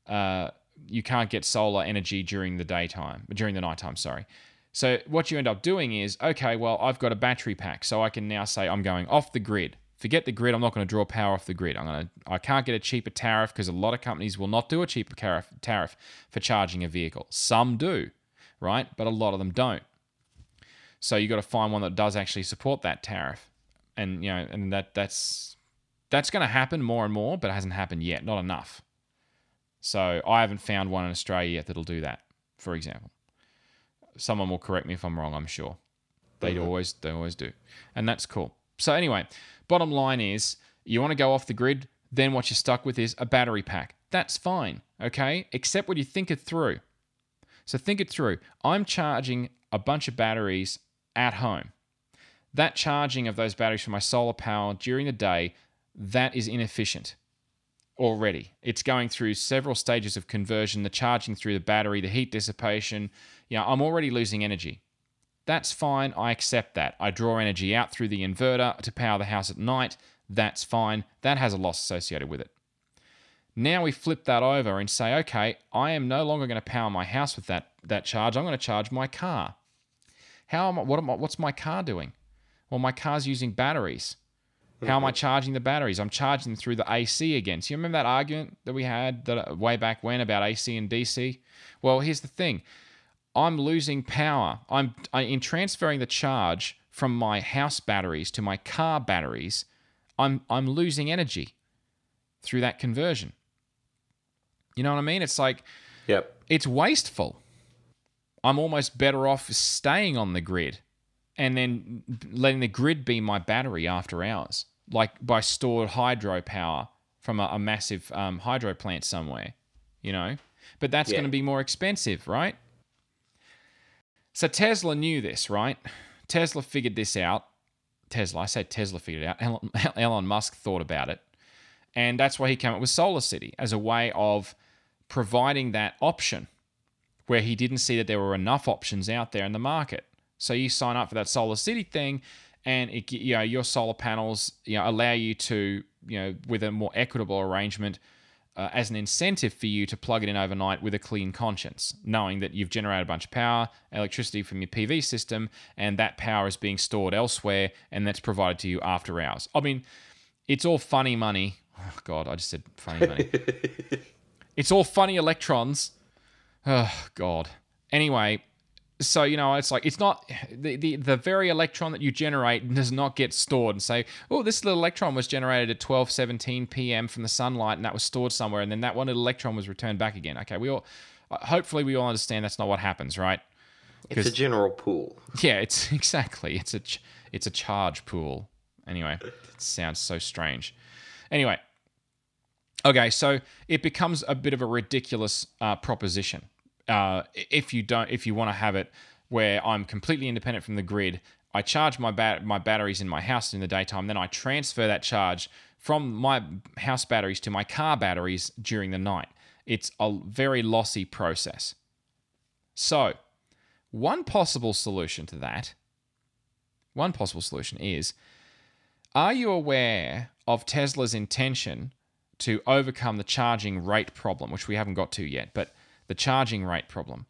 [SPEAKER 1] uh, you can't get solar energy during the daytime during the nighttime sorry so what you end up doing is, okay, well, I've got a battery pack, so I can now say I'm going off the grid. Forget the grid. I'm not going to draw power off the grid. I'm going to. I can't get a cheaper tariff because a lot of companies will not do a cheaper tariff tariff for charging a vehicle. Some do, right? But a lot of them don't. So you got to find one that does actually support that tariff, and you know, and that that's that's going to happen more and more, but it hasn't happened yet. Not enough. So I haven't found one in Australia yet that'll do that. For example someone will correct me if I'm wrong, I'm sure. They always they always do. And that's cool. So anyway, bottom line is you want to go off the grid, then what you're stuck with is a battery pack. That's fine, okay? Except when you think it through. So think it through. I'm charging a bunch of batteries at home. That charging of those batteries for my solar power during the day, that is inefficient already. It's going through several stages of conversion, the charging through the battery, the heat dissipation. You know, I'm already losing energy. That's fine. I accept that. I draw energy out through the inverter to power the house at night. That's fine. That has a loss associated with it. Now we flip that over and say, okay, I am no longer going to power my house with that that charge. I'm going to charge my car. How am I, what am I, what's my car doing? Well, my car's using batteries. How am I charging the batteries? I'm charging them through the AC again. So you remember that argument that we had that uh, way back when about AC and DC? Well, here's the thing. I'm losing power. I'm I, in transferring the charge from my house batteries to my car batteries. I'm I'm losing energy through that conversion. You know what I mean? It's like
[SPEAKER 2] Yep.
[SPEAKER 1] it's wasteful. I'm almost better off staying on the grid and then letting the grid be my battery after hours, like by stored hydropower from a, a massive um, hydro plant somewhere, you know? But that's
[SPEAKER 2] Yeah.
[SPEAKER 1] going to be more expensive, right? So Tesla knew this, right? Tesla figured this out. Tesla, I say Tesla figured it out. Elon, Musk thought about it. And that's why he came up with Solar City as a way of providing that option where he didn't see that there were enough options out there in the market. So you sign up for that Solar City thing, and it, you know your solar panels you know allow you to you know with a more equitable arrangement uh, as an incentive for you to plug it in overnight with a clean conscience, knowing that you've generated a bunch of power, electricity from your PV system, and that power is being stored elsewhere, and that's provided to you after hours. I mean, it's all funny money. Oh, God, I just said funny money. it's all funny electrons. Oh God. Anyway, so you know, it's like it's not the, the the very electron that you generate does not get stored and say, oh, this little electron was generated at 12:17 p.m. from the sunlight and that was stored somewhere, and then that one little electron was returned back again. Okay, we all hopefully we all understand that's not what happens, right?
[SPEAKER 2] It's a general pool.
[SPEAKER 1] Yeah, it's exactly it's a it's a charge pool. Anyway, it sounds so strange. Anyway, okay, so it becomes a bit of a ridiculous uh, proposition uh, if you don't if you want to have it where I'm completely independent from the grid. I charge my bat- my batteries in my house in the daytime, then I transfer that charge from my house batteries to my car batteries during the night. It's a very lossy process. So, one possible solution to that, one possible solution is are you aware of Tesla's intention to overcome the charging rate problem, which we haven't got to yet, but the charging rate problem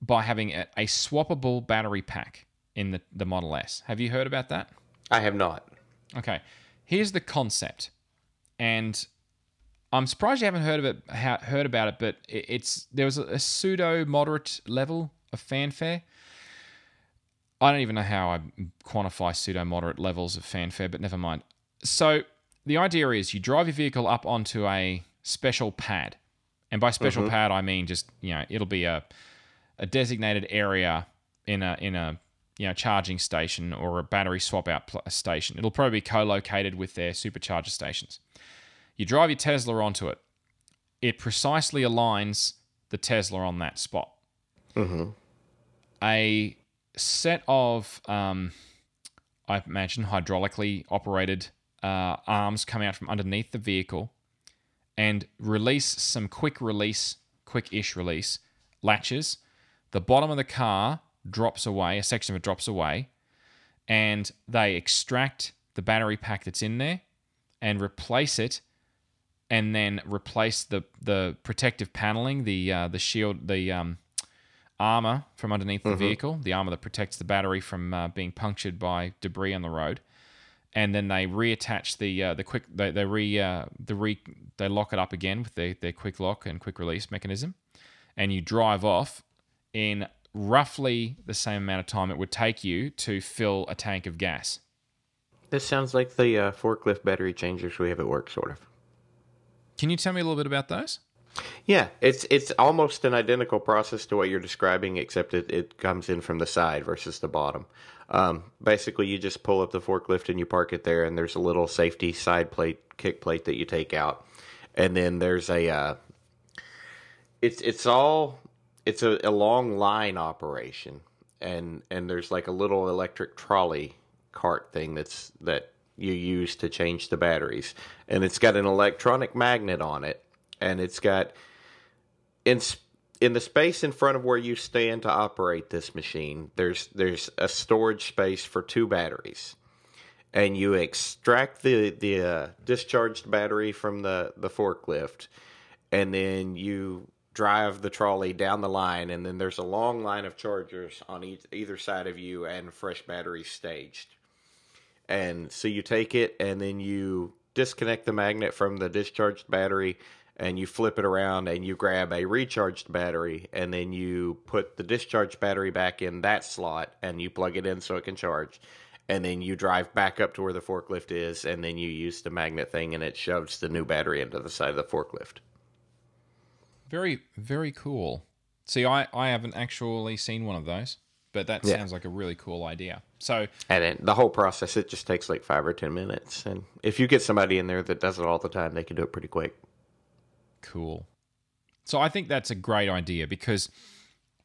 [SPEAKER 1] by having a, a swappable battery pack in the, the Model S? Have you heard about that?
[SPEAKER 2] I have not.
[SPEAKER 1] Okay, here's the concept, and I'm surprised you haven't heard of it, heard about it. But it's there was a, a pseudo moderate level of fanfare. I don't even know how I quantify pseudo moderate levels of fanfare, but never mind. So the idea is you drive your vehicle up onto a special pad, and by special pad I mean just you know it'll be a a designated area in a in a you know charging station or a battery swap out pl- station. It'll probably be co-located with their supercharger stations. You drive your Tesla onto it. It precisely aligns the Tesla on that spot. A set of, um, I imagine, hydraulically operated uh, arms come out from underneath the vehicle and release some quick release, quick ish release latches. The bottom of the car drops away, a section of it drops away, and they extract the battery pack that's in there and replace it and then replace the the protective paneling, the uh, the shield, the um, armor from underneath the vehicle, the armor that protects the battery from uh, being punctured by debris on the road, and then they reattach the uh, the quick they they re uh, the re they lock it up again with their their quick lock and quick release mechanism, and you drive off in roughly the same amount of time it would take you to fill a tank of gas.
[SPEAKER 2] This sounds like the uh, forklift battery changers we have at work, sort of.
[SPEAKER 1] Can you tell me a little bit about those?
[SPEAKER 2] Yeah, it's it's almost an identical process to what you're describing, except it, it comes in from the side versus the bottom. Um, basically, you just pull up the forklift and you park it there, and there's a little safety side plate, kick plate that you take out, and then there's a. Uh, it's it's all it's a, a long line operation, and and there's like a little electric trolley cart thing that's that you use to change the batteries, and it's got an electronic magnet on it, and it's got in s- in the space in front of where you stand to operate this machine. There's there's a storage space for two batteries, and you extract the the uh, discharged battery from the the forklift, and then you drive the trolley down the line, and then there's a long line of chargers on each, either side of you and fresh batteries staged. And so you take it, and then you disconnect the magnet from the discharged battery, and you flip it around, and you grab a recharged battery, and then you put the discharged battery back in that slot, and you plug it in so it can charge. And then you drive back up to where the forklift is, and then you use the magnet thing, and it shoves the new battery into the side of the forklift.
[SPEAKER 1] Very, very cool. See, I, I haven't actually seen one of those, but that
[SPEAKER 2] Yeah.
[SPEAKER 1] sounds like a really cool idea. So,
[SPEAKER 2] And then the whole process, it just takes like five or ten minutes. And if you get somebody in there that does it all the time, they can do it pretty quick.
[SPEAKER 1] Cool. So, I think that's a great idea because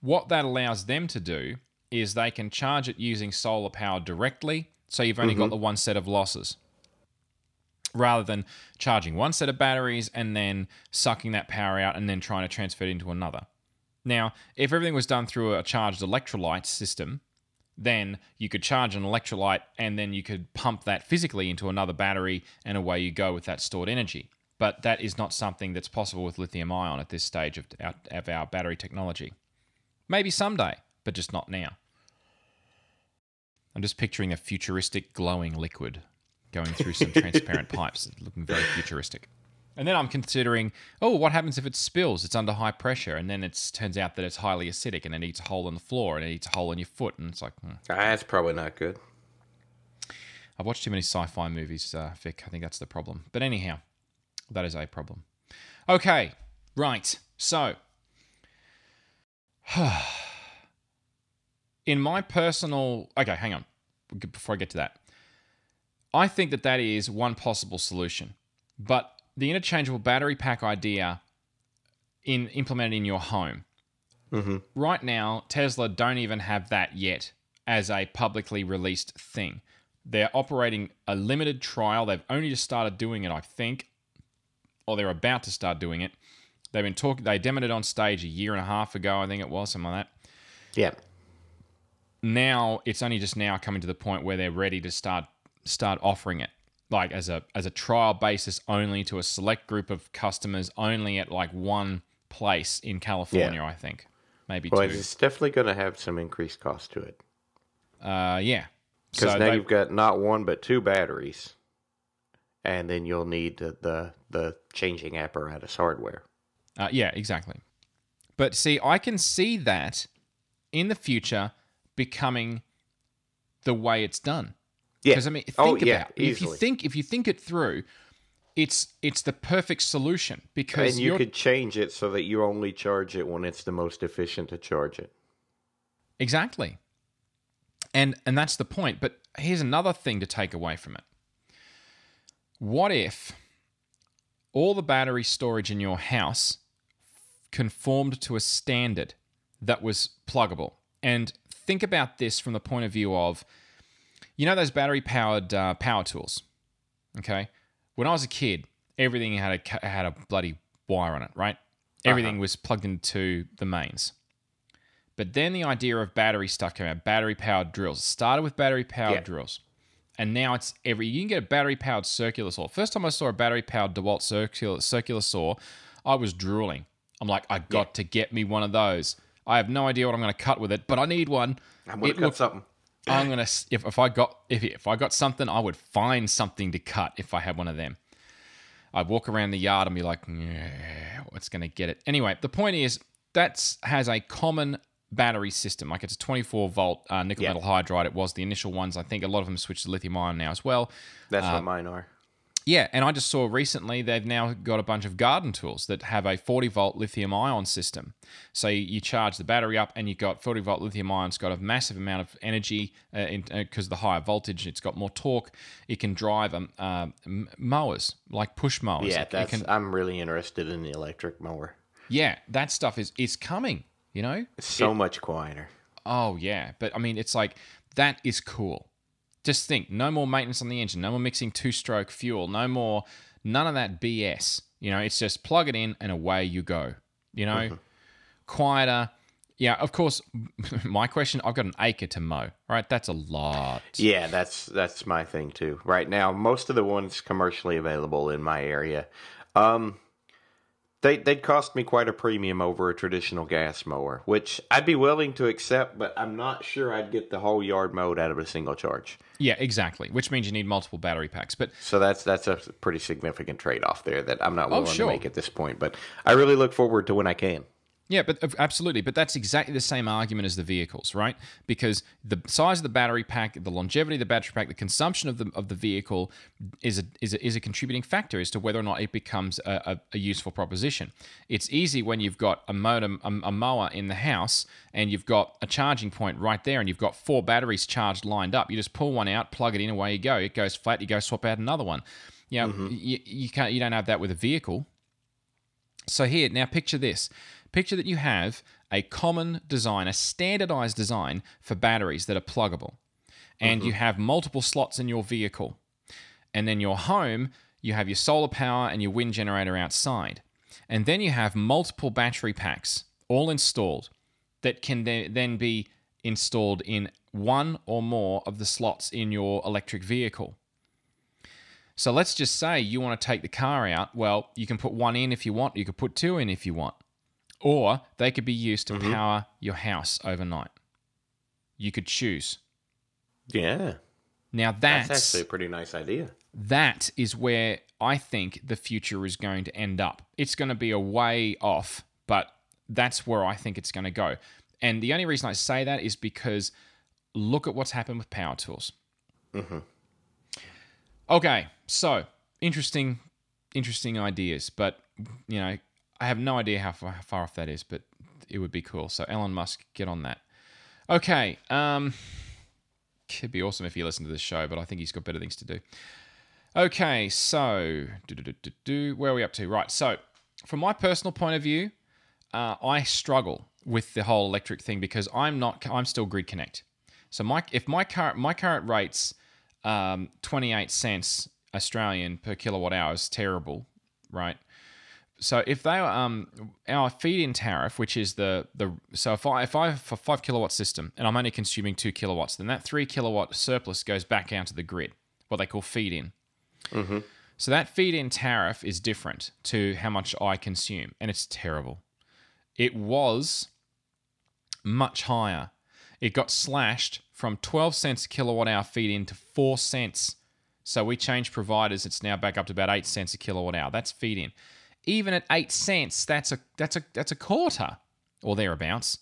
[SPEAKER 1] what that allows them to do is they can charge it using solar power directly. So, you've only got mm-hmm. the one set of losses rather than charging one set of batteries and then sucking that power out and then trying to transfer it into another. Now, if everything was done through a charged electrolyte system, then you could charge an electrolyte and then you could pump that physically into another battery and away you go with that stored energy. But that is not something that's possible with lithium ion at this stage of our, of our battery technology. Maybe someday, but just not now. I'm just picturing a futuristic glowing liquid going through some transparent pipes, looking very futuristic. And then I'm considering, oh, what happens if it spills? It's under high pressure, and then it turns out that it's highly acidic, and it eats a hole in the floor, and it eats a hole in your foot, and it's like, hmm.
[SPEAKER 2] That's probably not good.
[SPEAKER 1] I've watched too many sci-fi movies, uh, Vic. I think that's the problem. But anyhow, that is a problem. Okay, right. So, in my personal, okay, hang on. Before I get to that, I think that that is one possible solution. But the interchangeable battery pack idea in implemented in your home. Mm-hmm. Right now, Tesla don't even have that yet as a publicly released thing. They're operating a limited trial. They've only just started doing it, I think, or they're about to start doing it. They've been talking. They demoed it on stage a year and a half ago, I think it was, something like that
[SPEAKER 2] Yeah.
[SPEAKER 1] now it's only just now coming to the point where they're ready to start start offering it like as a as a trial basis only to a select group of customers only at like one place in California I think maybe
[SPEAKER 2] Well,
[SPEAKER 1] two
[SPEAKER 2] it's definitely going to have some increased cost to it.
[SPEAKER 1] uh yeah
[SPEAKER 2] Because
[SPEAKER 1] so
[SPEAKER 2] now
[SPEAKER 1] they-
[SPEAKER 2] you've got not one, but two batteries. And then you'll need the, the, changing apparatus hardware.
[SPEAKER 1] Uh, yeah, exactly. But see, I can see that in the future becoming the way it's done.
[SPEAKER 2] Yeah.
[SPEAKER 1] Because I mean, think
[SPEAKER 2] Oh,
[SPEAKER 1] about
[SPEAKER 2] yeah,
[SPEAKER 1] if you think if you think it through, it's it's the perfect solution because
[SPEAKER 2] And you could change it so that you only charge it when it's the most efficient to charge it.
[SPEAKER 1] Exactly. And and that's the point. But here's another thing to take away from it. What if all the battery storage in your house conformed to a standard that was pluggable? And think about this from the point of view of you know those battery powered uh, power tools. Okay? When I was a kid, everything had a had a bloody wire on it, right? Everything was plugged into the mains. But then the idea of battery stuff came out, battery powered drills. It started with battery powered
[SPEAKER 2] Yeah.
[SPEAKER 1] drills. And now it's every you can get a battery powered circular saw. First time I saw a battery powered DeWalt circular circular saw, I was drooling. I'm like, I got to get me one of those. I have no idea what I'm going to cut with it, but I need one.
[SPEAKER 2] I'm going to cut
[SPEAKER 1] looks-
[SPEAKER 2] something.
[SPEAKER 1] I'm gonna if if I got if if I got something, I would find something to cut if I had one of them. I'd walk around the yard and be like, yeah, what's gonna get it? Anyway, the point is that has a common battery system. Like it's a 24 volt uh, nickel
[SPEAKER 2] Yeah.
[SPEAKER 1] metal hydride. It was the initial ones. I think a lot of them switched to lithium ion now as well.
[SPEAKER 2] That's
[SPEAKER 1] Uh,
[SPEAKER 2] what mine are.
[SPEAKER 1] Yeah, and I just saw recently they've now got a bunch of garden tools that have a 40 volt lithium ion system. So you, charge the battery up, and you've got 40 volt lithium ion. It's got a massive amount of energy because the higher voltage, it's got more torque. It can drive um, uh, mowers like push mowers.
[SPEAKER 2] Yeah,
[SPEAKER 1] It- it
[SPEAKER 2] that's.
[SPEAKER 1] can-
[SPEAKER 2] I'm really interested in the electric mower.
[SPEAKER 1] yeah, that stuff is is coming. You know,
[SPEAKER 2] so much quieter.
[SPEAKER 1] Oh yeah, but I mean, it's like that is cool. Just think, no more maintenance on the engine, no more mixing two-stroke fuel, no more none of that BS. You know, it's just plug it in and away you go. You know, quieter. Yeah, of course. My question: I've got an acre to mow. Right, that's a lot.
[SPEAKER 2] Yeah, that's that's my thing too. Right now, most of the ones commercially available in my area, um, They, they'd cost me quite a premium over a traditional gas mower, which I'd be willing to accept, but I'm not sure I'd get the whole yard mowed out of a single charge.
[SPEAKER 1] Yeah, exactly. Which means you need multiple battery packs. But
[SPEAKER 2] So that's that's a pretty significant trade off there that I'm not oh, willing
[SPEAKER 1] sure.
[SPEAKER 2] to make at this point. But I really look forward to when I can.
[SPEAKER 1] Yeah, but absolutely. But that's exactly the same argument as the vehicles, right? Because the size of the battery pack, the longevity of the battery pack, the consumption of the of the vehicle is a is a, is a contributing factor as to whether or not it becomes a, a, a useful proposition. It's easy when you've got a modem, a, a mower in the house, and you've got a charging point right there, and you've got four batteries charged lined up. You just pull one out, plug it in, away you go. It goes flat. You go swap out another one. You know, mm-hmm. you, you can't you don't have that with a vehicle. So here, now picture this. Picture that you have a common design, a standardized design for batteries that are pluggable. And you mm-hmm. have multiple slots in your vehicle. And then your home, you have your solar power and your wind generator outside. And then you have multiple battery packs all installed that can then be installed in one or more of the slots in your electric vehicle. So let's just say you want to take the car out. Well, you can put one in if you want, you could put two in if you want. Or they could be used to mm-hmm. power your house overnight. You could choose.
[SPEAKER 2] Yeah,
[SPEAKER 1] Now
[SPEAKER 2] that's,
[SPEAKER 1] that's,
[SPEAKER 2] actually a pretty nice idea.
[SPEAKER 1] that is where I think the future is going to end up. It's going to be a way off, but that's where I think it's going to go. And the only reason I say that is because look at what's happened with power tools. Mm-hmm. Okay, so interesting, interesting ideas, but you know, I have no idea how far, off that is, but it would be cool. So Elon Musk, get on that. Okay, um, it'd be awesome if he listened to this show, but I think he's got better things to do. Okay, so where are we up to? Right, so from my personal point of view, uh, I struggle with the whole electric thing because I'm not, I'm still grid connect. So my, if my current, my current rates, um, 28 cents Australian per kilowatt hour is terrible, right? So if they um our feed-in tariff, which is the the so if I if I have a five kilowatt system and I'm only consuming two kilowatts, then that three kilowatt surplus goes back out to the grid, what they call feed-in. So that feed-in tariff is different to how much I consume, and it's terrible. It was much higher. It got slashed from 12 cents a kilowatt hour feed-in to four cents. So we changed providers. It's now back up to about eight cents a kilowatt hour. That's feed-in even at eight cents, that's a that's a that's a quarter or thereabouts,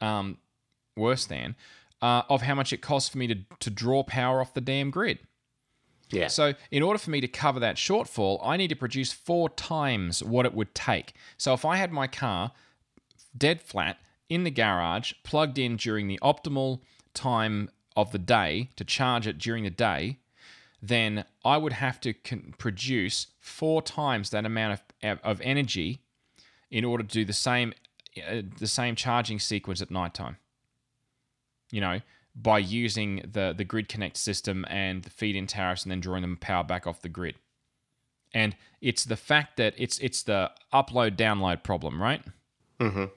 [SPEAKER 1] um, worse than, uh, of how much it costs for me to to draw power off the damn grid.
[SPEAKER 2] Yeah.
[SPEAKER 1] So, in order for me to cover that shortfall, I need to produce four times what it would take. So, if I had my car dead flat in the garage, plugged in during the optimal time of the day to charge it during the day, then I would have to con- produce four times that amount of, of energy in order to do the same uh, the same charging sequence at nighttime. You know, by using the the grid connect system and the feed in tariffs and then drawing them power back off the grid. And it's the fact that it's it's the upload download problem, right?
[SPEAKER 2] Mhm.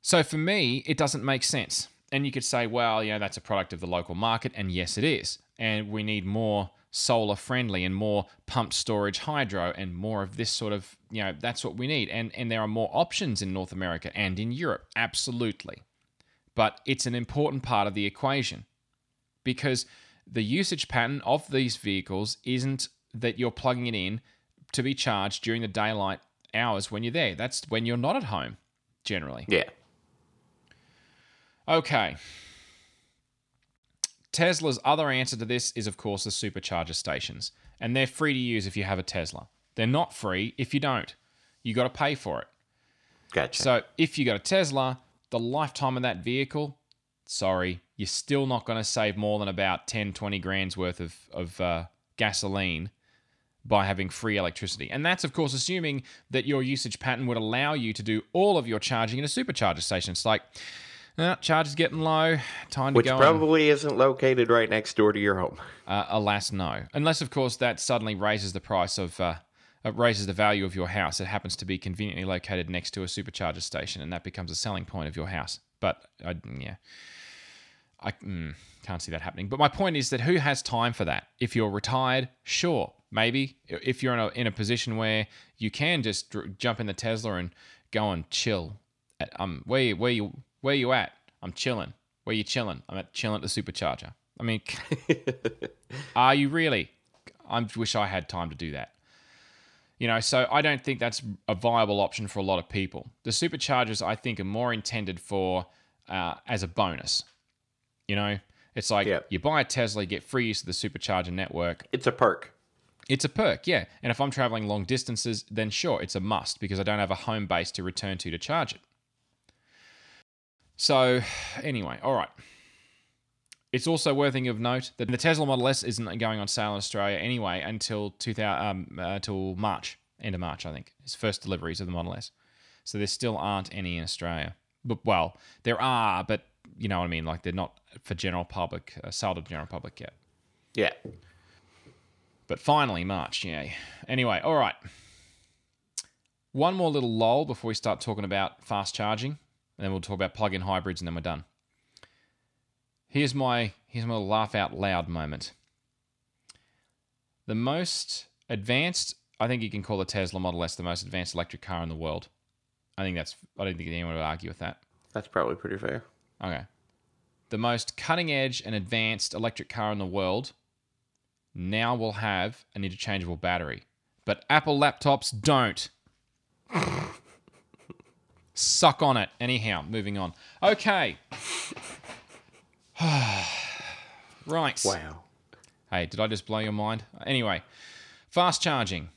[SPEAKER 1] So for me, it doesn't make sense. And you could say, well, you know, that's a product of the local market, and yes, it is. And we need more solar friendly and more pumped storage hydro and more of this sort of, you know, that's what we need. And and there are more options in North America and in Europe, absolutely. But it's an important part of the equation because the usage pattern of these vehicles isn't that you're plugging it in to be charged during the daylight hours when you're there. That's when you're not at home, generally.
[SPEAKER 2] Yeah.
[SPEAKER 1] Okay. Tesla's other answer to this is, of course, the supercharger stations. And they're free to use if you have a Tesla. They're not free if you don't. You got to pay for it.
[SPEAKER 2] Gotcha.
[SPEAKER 1] So if you got a Tesla, the lifetime of that vehicle, sorry, you're still not going to save more than about 10, 20 grand's worth of, of uh, gasoline by having free electricity. And that's, of course, assuming that your usage pattern would allow you to do all of your charging in a supercharger station. It's like, uh, charge is getting low, time to
[SPEAKER 2] Which
[SPEAKER 1] go. and-
[SPEAKER 2] probably isn't located right next door to your home.
[SPEAKER 1] uh, alas, no. Unless, of course, that suddenly raises the price of, uh, it raises the value of your house. It happens to be conveniently located next to a supercharger station, and that becomes a selling point of your house. But I, yeah, I mm, can't see that happening. But my point is that who has time for that? If you're retired, sure, maybe if you're in a in a position where you can just dr- jump in the Tesla and go and chill. At, um, where where you where you at? I'm chilling. Where you chilling? I'm at chilling at the supercharger. I mean, are you really? I wish I had time to do that. You know, so I don't think that's a viable option for a lot of people. The superchargers, I think, are more intended for uh, as a bonus. You know, it's like
[SPEAKER 2] Yep.
[SPEAKER 1] you buy a Tesla, you get free use of the supercharger network.
[SPEAKER 2] It's a perk.
[SPEAKER 1] It's a perk, yeah. And if I'm traveling long distances, then sure, it's a must because I don't have a home base to return to to charge it. So, anyway, all right. It's also worthy of note that the Tesla Model S isn't going on sale in Australia anyway until 2000, um, uh, till March, end of March, I think. It's first deliveries of the Model S. So there still aren't any in Australia. But well, there are, but you know what I mean. Like they're not for general public, uh, sold to the general public yet.
[SPEAKER 2] Yeah.
[SPEAKER 1] But finally, March, yay. Anyway, all right. One more little lull before we start talking about fast charging, and then we'll talk about plug-in hybrids, and then we're done. Here's my here's my laugh out loud moment. The most advanced, I think you can call the Tesla Model S the most advanced electric car in the world. I think that's I don't think anyone would argue with that.
[SPEAKER 2] That's probably pretty fair.
[SPEAKER 1] Okay. The most cutting edge and advanced electric car in the world now will have an interchangeable battery. But Apple laptops don't. Suck on it. Anyhow, moving on. Okay. right.
[SPEAKER 2] Wow.
[SPEAKER 1] Hey, did I just blow your mind? Anyway, fast charging.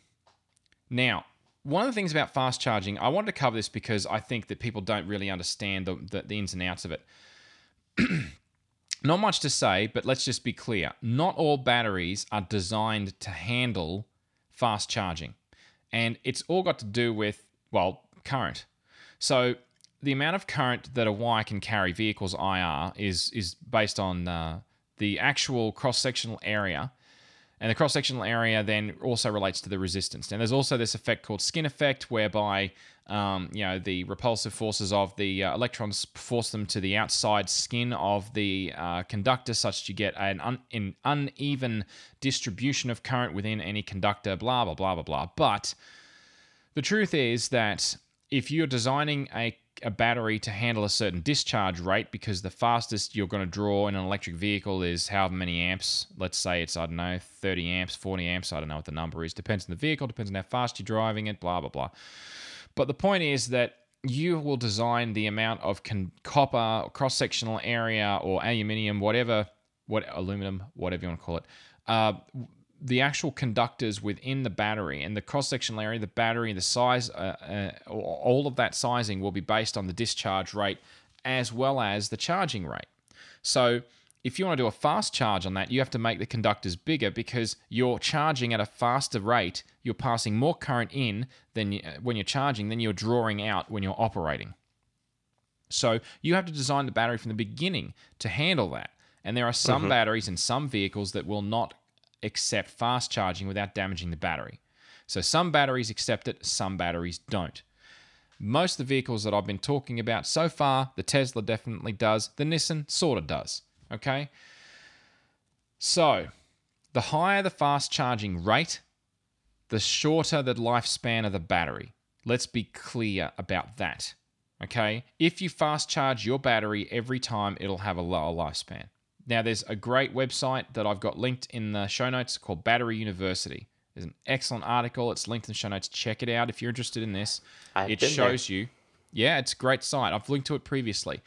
[SPEAKER 1] Now, one of the things about fast charging, I wanted to cover this because I think that people don't really understand the, the, the ins and outs of it. Not much to say, but let's just be clear. Not all batteries are designed to handle fast charging. And it's all got to do with, well, current. So the amount of current that a wire can carry, V equals IR, is is based on uh, the actual cross sectional area, and the cross sectional area then also relates to the resistance. And there's also this effect called skin effect, whereby um, you know the repulsive forces of the uh, electrons force them to the outside skin of the uh, conductor, such that you get an, un- an uneven distribution of current within any conductor. Blah blah blah blah blah. But the truth is that if you're designing a, a battery to handle a certain discharge rate, because the fastest you're going to draw in an electric vehicle is however many amps, let's say it's, I don't know, 30 amps, 40 amps, I don't know what the number is, depends on the vehicle, depends on how fast you're driving it, blah, blah, blah. But the point is that you will design the amount of con- copper, cross sectional area, or aluminium, whatever, what aluminum, whatever you want to call it, uh, the actual conductors within the battery and the cross sectional area, the battery, the size, uh, uh, all of that sizing will be based on the discharge rate as well as the charging rate. So, if you want to do a fast charge on that, you have to make the conductors bigger because you're charging at a faster rate. You're passing more current in than you, when you're charging than you're drawing out when you're operating. So you have to design the battery from the beginning to handle that. And there are some batteries in some vehicles that will not accept fast charging without damaging the battery. So some batteries accept it, some batteries don't. Most of the vehicles that I've been talking about so far, the Tesla definitely does, the Nissan sort of does. Okay? So, the higher the fast charging rate, the shorter the lifespan of the battery. Let's be clear about that. Okay? If you fast charge your battery every time, it'll have a lower lifespan. Now, there's a great website that I've got linked in the show notes called Battery University. There's an excellent article. It's linked in the show notes. Check it out if you're interested in this.
[SPEAKER 2] I've
[SPEAKER 1] it shows you. Yeah, it's a great site. I've linked to it previously.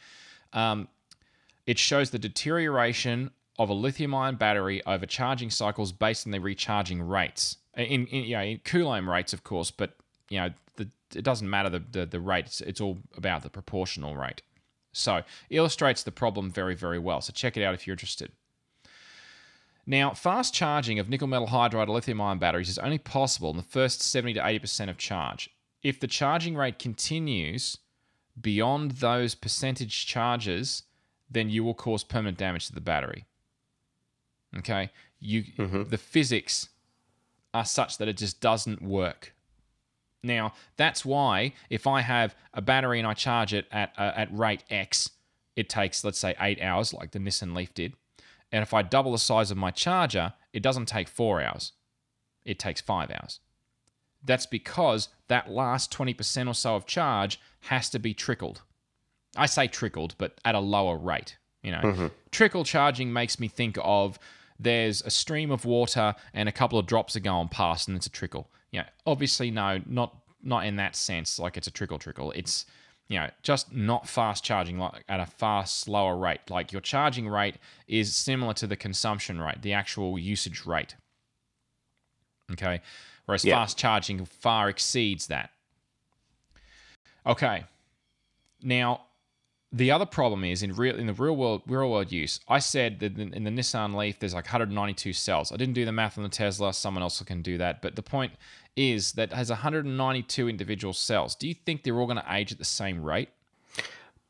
[SPEAKER 1] Um, it shows the deterioration of a lithium-ion battery over charging cycles based on the recharging rates. In, in you know, in Coulomb rates, of course, but you know, the, it doesn't matter the, the, the rate. It's, it's all about the proportional rate. So illustrates the problem very, very well. So check it out if you're interested. Now, fast charging of nickel metal hydride or lithium ion batteries is only possible in the first 70 to 80% of charge. If the charging rate continues beyond those percentage charges, then you will cause permanent damage to the battery. Okay? You mm-hmm. the physics are such that it just doesn't work. Now, that's why if I have a battery and I charge it at uh, at rate X, it takes let's say 8 hours like the Nissan Leaf did. And if I double the size of my charger, it doesn't take 4 hours. it takes five hours. That's because that last 20% or so of charge has to be trickled. I say trickled, but at a lower rate. You know, trickle charging makes me think of there's a stream of water and a couple of drops are going past and it's a trickle. You know, obviously no, not not in that sense like it's a trickle trickle. It's you know, just not fast charging like at a fast slower rate. Like your charging rate is similar to the consumption rate, the actual usage rate. Okay? Whereas
[SPEAKER 2] Yeah.
[SPEAKER 1] fast charging far exceeds that. Okay. Now, the other problem is in real in the real world real world use. I said that in the Nissan Leaf there's like 192 cells. I didn't do the math on the Tesla. Someone else can do that. But the point is that it has 192 individual cells. Do you think they're all going to age at the same rate?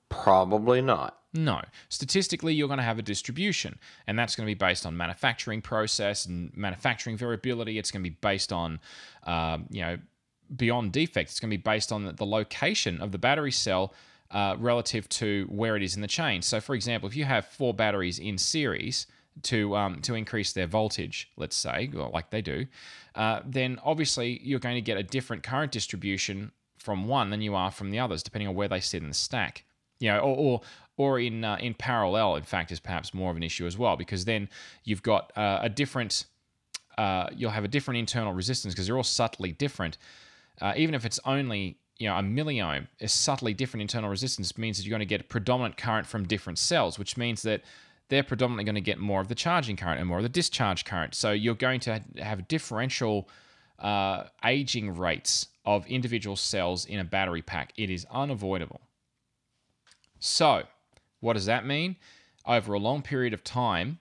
[SPEAKER 2] Probably not.
[SPEAKER 1] No. Statistically, you're going to have a distribution, and that's going to be based on manufacturing process and manufacturing variability. It's going to be based on, um, you know, beyond defects. It's going to be based on the location of the battery cell uh, relative to where it is in the chain. So, for example, if you have four batteries in series to um, to increase their voltage, let's say, like they do, uh, then obviously you're going to get a different current distribution from one than you are from the others, depending on where they sit in the stack you know, or or, or in uh, in parallel. In fact, is perhaps more of an issue as well because then you've got uh, a different. Uh, you'll have a different internal resistance because they're all subtly different. Uh, even if it's only you know a milliohm, a subtly different internal resistance means that you're going to get predominant current from different cells, which means that they're predominantly going to get more of the charging current and more of the discharge current. So you're going to have differential uh, aging rates of individual cells in a battery pack. It is unavoidable. So, what does that mean? Over a long period of time,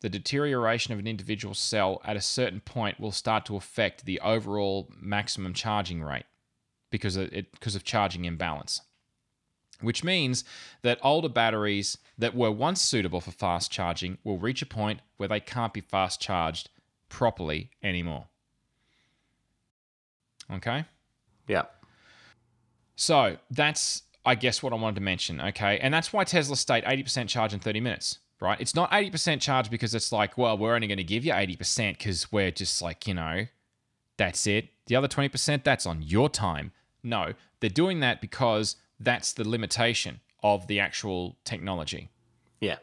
[SPEAKER 1] the deterioration of an individual cell at a certain point will start to affect the overall maximum charging rate because of it because of charging imbalance. Which means that older batteries that were once suitable for fast charging will reach a point where they can't be fast charged properly anymore. Okay?
[SPEAKER 2] Yeah.
[SPEAKER 1] So that's, I guess, what I wanted to mention. Okay. And that's why Tesla state 80% charge in 30 minutes, right? It's not 80% charge because it's like, well, we're only going to give you 80% because we're just like, you know, that's it. The other 20%, that's on your time. No, they're doing that because that's the limitation of the actual technology.
[SPEAKER 2] Yeah.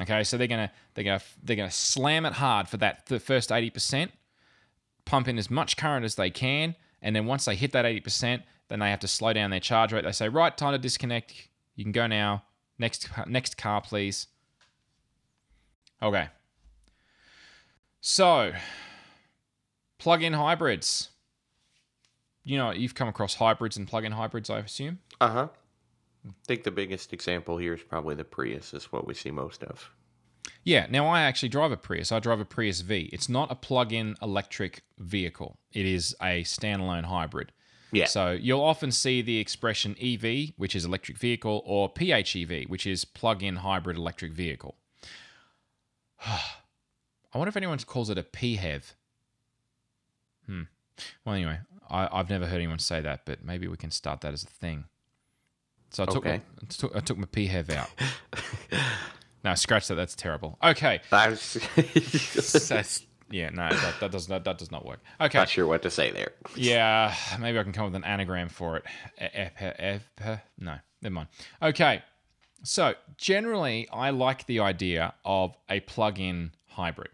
[SPEAKER 1] Okay, so they're gonna they're gonna they're gonna slam it hard for that the first eighty percent, pump in as much current as they can, and then once they hit that eighty percent, then they have to slow down their charge rate. They say, right, time to disconnect. You can go now. Next next car, please. Okay. So, plug-in hybrids. You know, you've come across hybrids and plug-in hybrids, I assume.
[SPEAKER 2] Uh huh. I think the biggest example here is probably the Prius, is what we see most of.
[SPEAKER 1] Yeah, now I actually drive a Prius. I drive a Prius V. It's not a plug in electric vehicle, it is a standalone hybrid.
[SPEAKER 2] Yeah.
[SPEAKER 1] So you'll often see the expression EV, which is electric vehicle, or PHEV, which is plug in hybrid electric vehicle. I wonder if anyone calls it a PHEV. Hmm. Well, anyway, I, I've never heard anyone say that, but maybe we can start that as a thing. So I took,
[SPEAKER 2] Okay.
[SPEAKER 1] my, I took, my PHEV out. no, scratch that. That's terrible. Okay. That's, yeah, no, that, that does not that does not work. Okay,
[SPEAKER 2] not sure what to say there.
[SPEAKER 1] yeah, maybe I can come up with an anagram for it. E- no, never mind. Okay, so generally, I like the idea of a plug-in hybrid.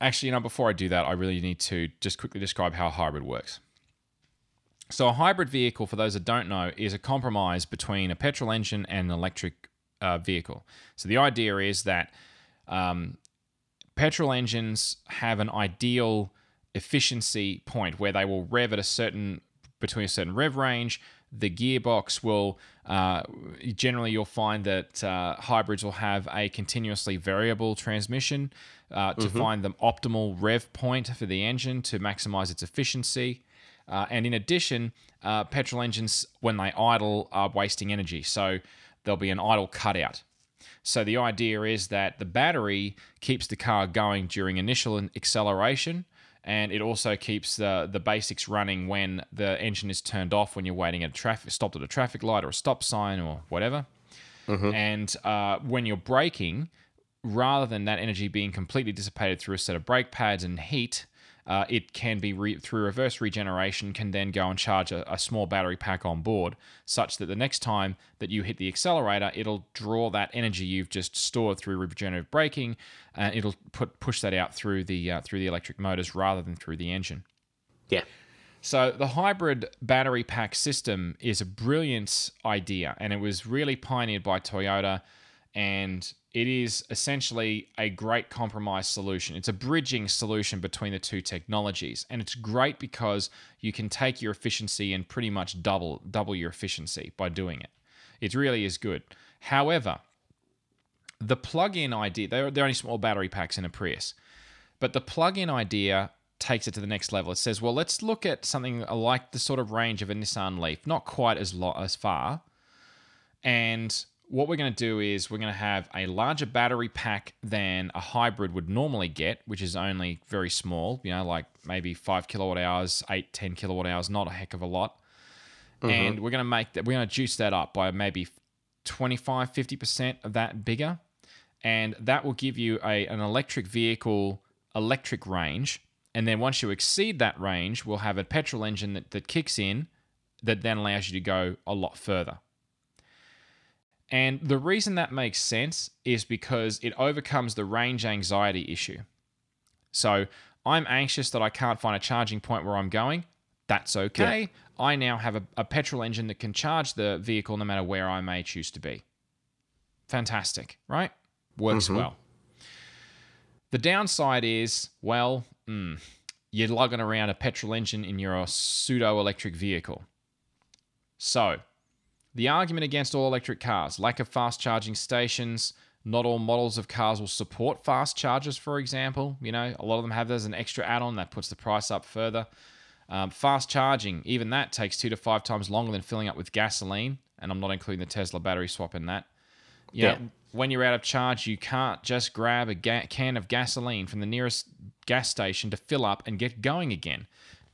[SPEAKER 1] Actually, you know, before I do that, I really need to just quickly describe how a hybrid works. So, a hybrid vehicle, for those that don't know, is a compromise between a petrol engine and an electric uh, vehicle. So, the idea is that um, petrol engines have an ideal efficiency point where they will rev at a certain between a certain rev range. The gearbox will uh, generally you'll find that uh, hybrids will have a continuously variable transmission uh, to find the optimal rev point for the engine to maximize its efficiency. Uh, and in addition, uh, petrol engines, when they idle, are wasting energy. So there'll be an idle cutout. So the idea is that the battery keeps the car going during initial acceleration, and it also keeps the the basics running when the engine is turned off when you're waiting at a traffic stopped at a traffic light or a stop sign or whatever. And uh, when you're braking, rather than that energy being completely dissipated through a set of brake pads and heat, uh, it can be re- through reverse regeneration can then go and charge a, a, small battery pack on board such that the next time that you hit the accelerator it'll draw that energy you've just stored through regenerative braking and it'll put push that out through the uh, through the electric motors rather than through the engine.
[SPEAKER 2] Yeah.
[SPEAKER 1] So the hybrid battery pack system is a brilliant idea and it was really pioneered by Toyota and it is essentially a great compromise solution. It's a bridging solution between the two technologies, and it's great because you can take your efficiency and pretty much double double your efficiency by doing it. It really is good. However, the plug-in idea they're, they're only small battery packs in a Prius, but the plug-in idea takes it to the next level. It says, well, let's look at something like the sort of range of a Nissan Leaf, not quite as lo- as far, and what we're going to do is we're going to have a larger battery pack than a hybrid would normally get, which is only very small, you know, like maybe five kilowatt hours, eight, 10 kilowatt hours, not a heck of a lot. Mm-hmm. And we're going to make that, we're going to juice that up by maybe 25, 50% of that bigger. And that will give you a, an electric vehicle electric range. And then once you exceed that range, we'll have a petrol engine that, that kicks in that then allows you to go a lot further. And the reason that makes sense is because it overcomes the range anxiety issue. So I'm anxious that I can't find a charging point where I'm going. That's okay. Yeah. I now have a, a, petrol engine that can charge the vehicle no matter where I may choose to be. Fantastic, right? Works mm-hmm. well. The downside is, well, mm, you're lugging around a petrol engine in your pseudo electric vehicle. So, the argument against all electric cars lack of fast charging stations. Not all models of cars will support fast chargers, for example. You know, a lot of them have that as an extra add on that puts the price up further. Um, fast charging, even that takes two to five times longer than filling up with gasoline. And I'm not including the Tesla battery swap in that. You yeah. Know, when you're out of charge, you can't just grab a ga- can of gasoline from the nearest gas station to fill up and get going again.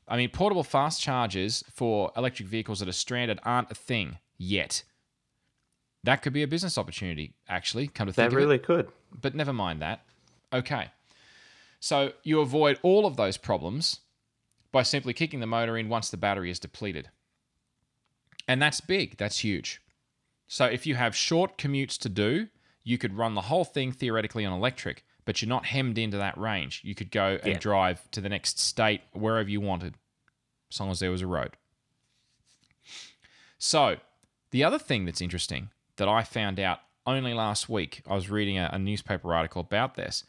[SPEAKER 1] I mean, portable fast chargers for electric vehicles that are stranded aren't a thing yet. That could be a business opportunity, actually. Come to think
[SPEAKER 2] that really
[SPEAKER 1] it.
[SPEAKER 2] could.
[SPEAKER 1] But never mind that. Okay. So you avoid all of those problems by simply kicking the motor in once the battery is depleted. And that's big, that's huge. So if you have short commutes to do, you could run the whole thing theoretically on electric, but you're not hemmed into that range. You could go and yeah. drive to the next state wherever you wanted, as long as there was a road. So the other thing that's interesting that I found out only last week, I was reading a, a newspaper article about this.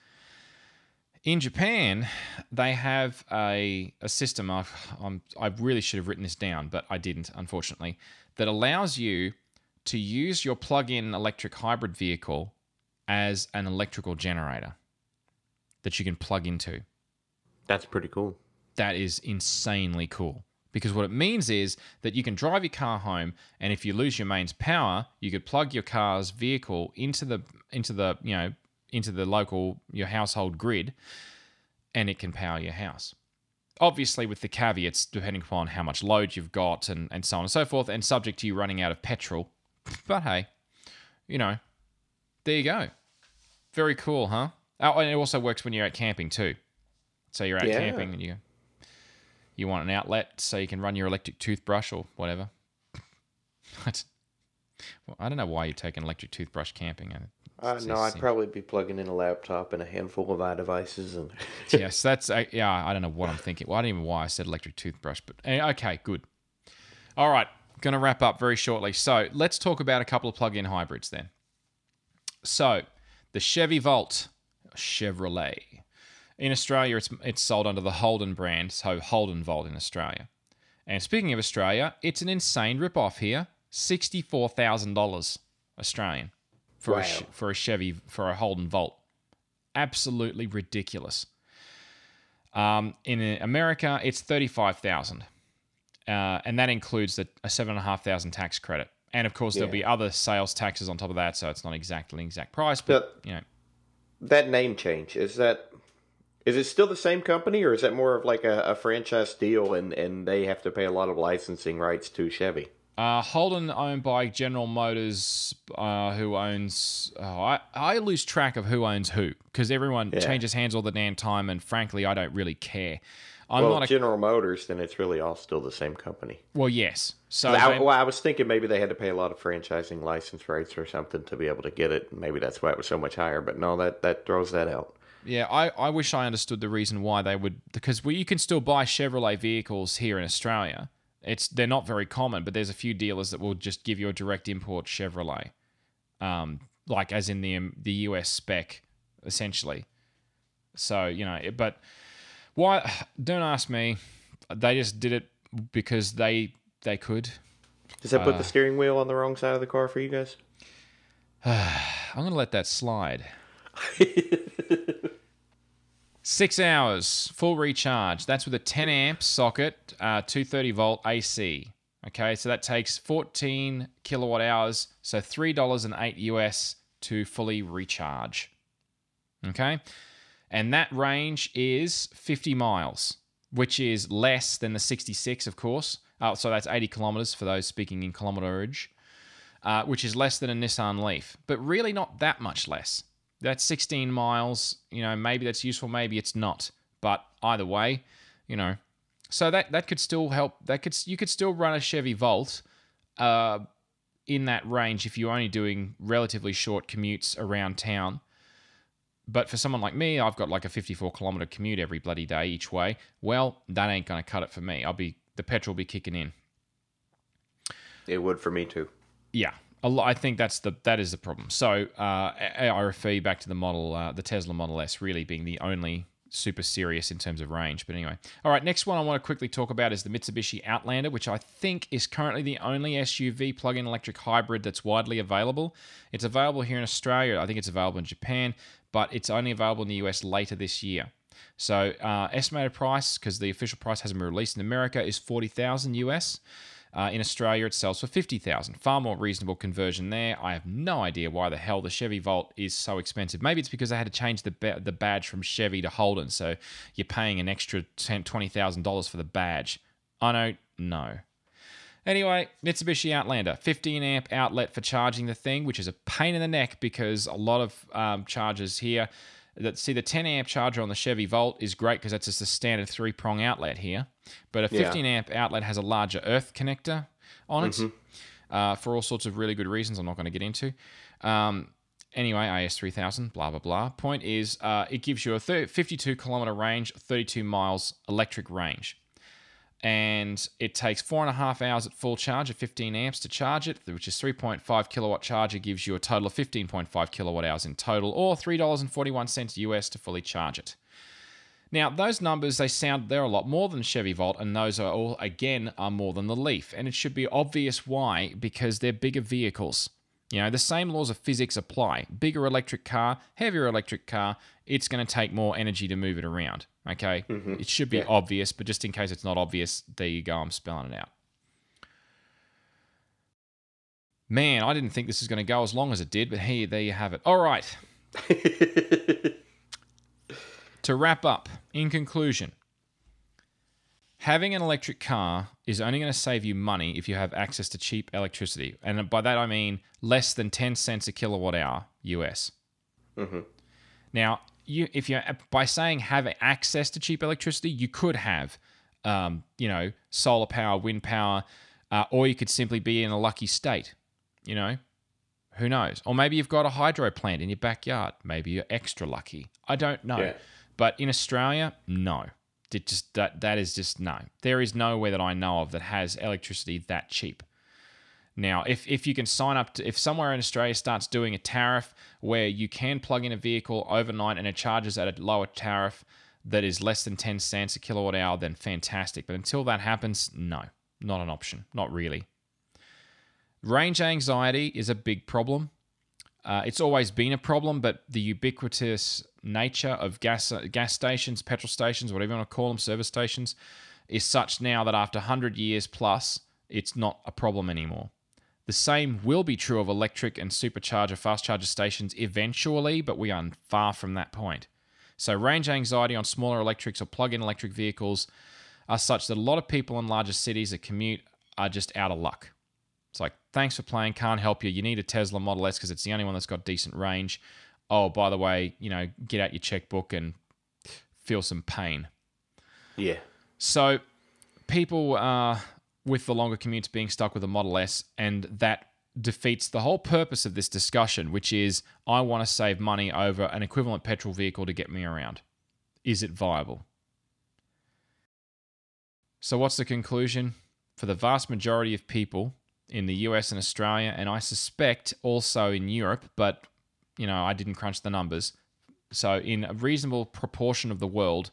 [SPEAKER 1] In Japan, they have a, a system, I've, I'm, I really should have written this down, but I didn't, unfortunately, that allows you to use your plug in electric hybrid vehicle as an electrical generator that you can plug into.
[SPEAKER 2] That's pretty cool.
[SPEAKER 1] That is insanely cool because what it means is that you can drive your car home and if you lose your mains power you could plug your car's vehicle into the into the you know into the local your household grid and it can power your house. Obviously with the caveats depending upon how much load you've got and, and so on and so forth and subject to you running out of petrol. But hey you know there you go. Very cool huh? Oh, and it also works when you're out camping too. So you're out yeah. camping and you you want an outlet so you can run your electric toothbrush or whatever. well, I don't know why you take an electric toothbrush camping.
[SPEAKER 2] Uh, no, I'd probably be plugging in a laptop and a handful of iDevices and.
[SPEAKER 1] yes, that's uh, yeah. I don't know what I'm thinking. Well, I don't even know why I said electric toothbrush, but uh, okay, good. All right, going to wrap up very shortly. So let's talk about a couple of plug-in hybrids then. So the Chevy Volt, Chevrolet in Australia, it's it's sold under the Holden brand, so Holden Volt in Australia. And speaking of Australia, it's an insane rip-off here. Sixty-four thousand dollars Australian for wow. a for a Chevy for a Holden Volt. Absolutely ridiculous. Um, in America, it's thirty-five thousand, uh, and that includes the, a seven and a half thousand tax credit. And of course, yeah. there'll be other sales taxes on top of that, so it's not exactly an exact price, but, but you know.
[SPEAKER 2] That name change is that is it still the same company, or is that more of like a, a franchise deal, and, and they have to pay a lot of licensing rights to Chevy?
[SPEAKER 1] Uh, Holden owned by General Motors, uh, who owns. Oh, I, I lose track of who owns who because everyone
[SPEAKER 2] Yeah.
[SPEAKER 1] changes hands all the damn time, and frankly, I don't really care. I'm
[SPEAKER 2] well,
[SPEAKER 1] not a.
[SPEAKER 2] General Motors, then it's really all still the same company.
[SPEAKER 1] well, yes. So
[SPEAKER 2] I,
[SPEAKER 1] they-
[SPEAKER 2] well, I was thinking maybe they had to pay a lot of franchising license rates or something to be able to get it. Maybe that's why it was so much higher. But no, that that throws that out.
[SPEAKER 1] Yeah, I, I wish I understood the reason why they would because you can still buy Chevrolet vehicles here in Australia. It's they're not very common, but there's a few dealers that will just give you a direct import Chevrolet, um, like as in the um, the US spec, essentially. So you know, but why? Don't ask me. They just did it because they they could.
[SPEAKER 2] Does that
[SPEAKER 1] Uh.
[SPEAKER 2] put the steering wheel on the wrong side of the car for you guys?
[SPEAKER 1] I'm gonna let that slide. Six hours full recharge. That's with a 10 amp socket, uh, 230 volt AC. Okay, so that takes 14 kilowatt hours, so three dollars and eight US to fully recharge. Okay, and that range is 50 miles, which is less than the 66, of course. Uh, so that's 80 kilometers for those speaking in kilometerage uh, which is less than a Nissan Leaf, but really not that much less. That's 16 miles. You know, maybe that's useful, maybe it's not. But either way, you know, so that that could still help. That could you could still run a Chevy Volt uh, in that range if you're only doing relatively short commutes around town. But for someone like me, I've got like a 54 kilometer commute every bloody day each way. Well, that ain't gonna cut it for me. I'll be the petrol will be kicking in.
[SPEAKER 2] It would for me too.
[SPEAKER 1] Yeah, I think that's the that is the problem. So uh, I refer you back to the model, uh, the Tesla Model S, really being the only super serious in terms of range. But anyway, all right. Next one I want to quickly talk about is the Mitsubishi Outlander, which I think is currently the only SUV plug-in electric hybrid that's widely available. It's available here in Australia. I think it's available in Japan, but it's only available in the US later this year. So uh, estimated price, because the official price hasn't been released in America, is forty thousand US. Uh, in Australia, it sells for fifty thousand. Far more reasonable conversion there. I have no idea why the hell the Chevy Volt is so expensive. Maybe it's because they had to change the ba- the badge from Chevy to Holden, so you're paying an extra ten twenty thousand dollars for the badge. I don't know. Anyway, Mitsubishi Outlander, 15 amp outlet for charging the thing, which is a pain in the neck because a lot of um, chargers here that see the 10 amp charger on the Chevy Volt is great because that's just a standard three prong outlet here. But a
[SPEAKER 2] Yeah.
[SPEAKER 1] 15 amp outlet has a larger earth connector on it uh, for all sorts of really good reasons I'm not going to get into. Um, anyway, AS3000, blah, blah, blah. Point is, uh, it gives you a thir 52 kilometer range, 32 miles electric range and it takes four and a half hours at full charge at 15 amps to charge it, which is 3.5 kilowatt charger gives you a total of 15.5 kilowatt hours in total, or $3.41 US to fully charge it. Now, those numbers, they sound, they're a lot more than Chevy Volt, and those are all, again, are more than the Leaf. And it should be obvious why, because they're bigger vehicles. You know, the same laws of physics apply. Bigger electric car, heavier electric car, it's going to take more energy to move it around. Okay? Mm-hmm. It should be
[SPEAKER 2] Yeah.
[SPEAKER 1] obvious, but just in case it's not obvious, there you go. I'm spelling it out. Man, I didn't think this was going to go as long as it did, but here, there you have it. All right. to wrap up, in conclusion, having an electric car is only going to save you money if you have access to cheap electricity. And by that, I mean less than 10 cents a kilowatt hour US. Now, you if you by saying have access to cheap electricity, you could have, um, you know, solar power, wind power, uh, or you could simply be in a lucky state. You know, who knows? Or maybe you've got a hydro plant in your backyard. Maybe you're extra lucky. I don't know.
[SPEAKER 2] Yeah.
[SPEAKER 1] But in Australia, no. It just that that is just no. There is nowhere that I know of that has electricity that cheap. Now, if, if you can sign up to, if somewhere in Australia starts doing a tariff where you can plug in a vehicle overnight and it charges at a lower tariff that is less than 10 cents a kilowatt hour, then fantastic. But until that happens, no, not an option. Not really. Range anxiety is a big problem. Uh, it's always been a problem, but the ubiquitous nature of gas gas stations, petrol stations, whatever you want to call them, service stations, is such now that after 100 years plus, it's not a problem anymore. The same will be true of electric and supercharger fast charger stations eventually, but we are far from that point. So, range anxiety on smaller electrics or plug in electric vehicles are such that a lot of people in larger cities that commute are just out of luck. It's like, thanks for playing, can't help you. You need a Tesla Model S because it's the only one that's got decent range. Oh, by the way, you know, get out your checkbook and feel some pain.
[SPEAKER 2] Yeah.
[SPEAKER 1] So people uh, with the longer commutes being stuck with a Model S, and that defeats the whole purpose of this discussion, which is I want to save money over an equivalent petrol vehicle to get me around. Is it viable? So, what's the conclusion? For the vast majority of people in the US and Australia, and I suspect also in Europe, but you know, I didn't crunch the numbers. So, in a reasonable proportion of the world,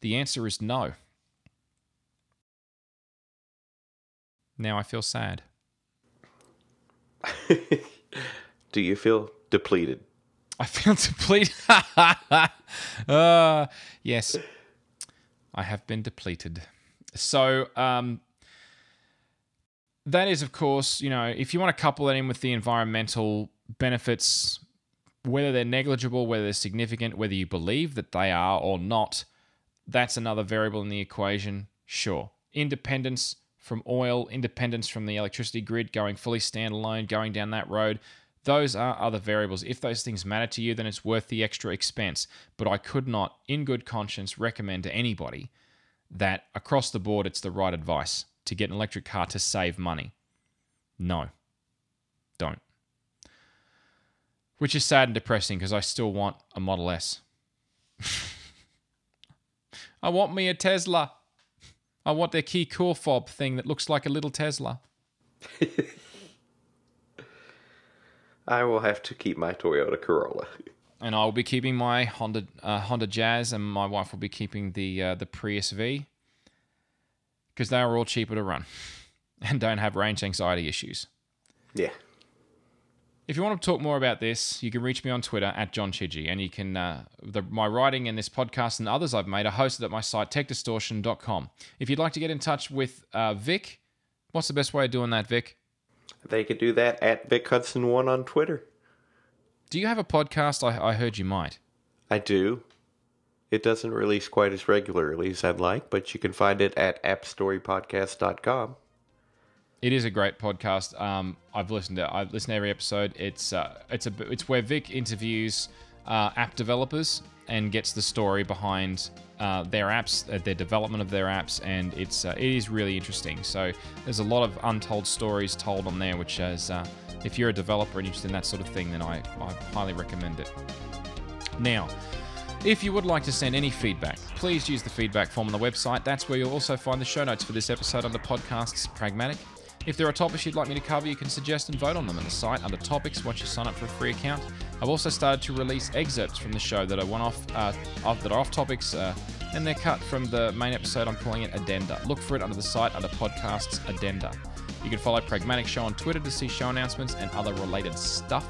[SPEAKER 1] the answer is no. Now I feel sad.
[SPEAKER 2] Do you feel depleted?
[SPEAKER 1] I feel depleted. uh, yes, I have been depleted. So, um, that is, of course, you know, if you want to couple that in with the environmental benefits, whether they're negligible, whether they're significant, whether you believe that they are or not, that's another variable in the equation. Sure. Independence from oil, independence from the electricity grid, going fully standalone, going down that road. Those are other variables. If those things matter to you, then it's worth the extra expense. But I could not, in good conscience, recommend to anybody that across the board it's the right advice to get an electric car to save money. No, don't. Which is sad and depressing because I still want a Model S. I want me a Tesla. I want their key core fob thing that looks like a little Tesla.
[SPEAKER 2] I will have to keep my Toyota Corolla.
[SPEAKER 1] And I will be keeping my Honda uh, Honda Jazz, and my wife will be keeping the uh, the Prius V because they are all cheaper to run and don't have range anxiety issues.
[SPEAKER 2] Yeah.
[SPEAKER 1] If you want to talk more about this, you can reach me on Twitter at John Chidgey, and you can uh, the, my writing and this podcast and others I've made are hosted at my site techdistortion.com. If you'd like to get in touch with uh, Vic, what's the best way of doing that, Vic?
[SPEAKER 2] They could do that at Vic Hudson One on Twitter.
[SPEAKER 1] Do you have a podcast? I, I heard you might.
[SPEAKER 2] I do. It doesn't release quite as regularly as I'd like, but you can find it at appstorypodcast.com.
[SPEAKER 1] It is a great podcast. Um, I've listened to I've listened to every episode. It's uh, it's a it's where Vic interviews uh, app developers and gets the story behind uh, their apps, uh, their development of their apps, and it's uh, it is really interesting. So there's a lot of untold stories told on there, which is uh, if you're a developer and interested in that sort of thing, then I, I highly recommend it. Now. If you would like to send any feedback, please use the feedback form on the website. That's where you'll also find the show notes for this episode under podcasts Pragmatic. If there are topics you'd like me to cover, you can suggest and vote on them on the site under topics once you sign up for a free account. I've also started to release excerpts from the show that are one off, uh, off that are off topics, uh, and they're cut from the main episode. I'm calling it Addenda. Look for it under the site under podcasts Addenda. You can follow Pragmatic Show on Twitter to see show announcements and other related stuff.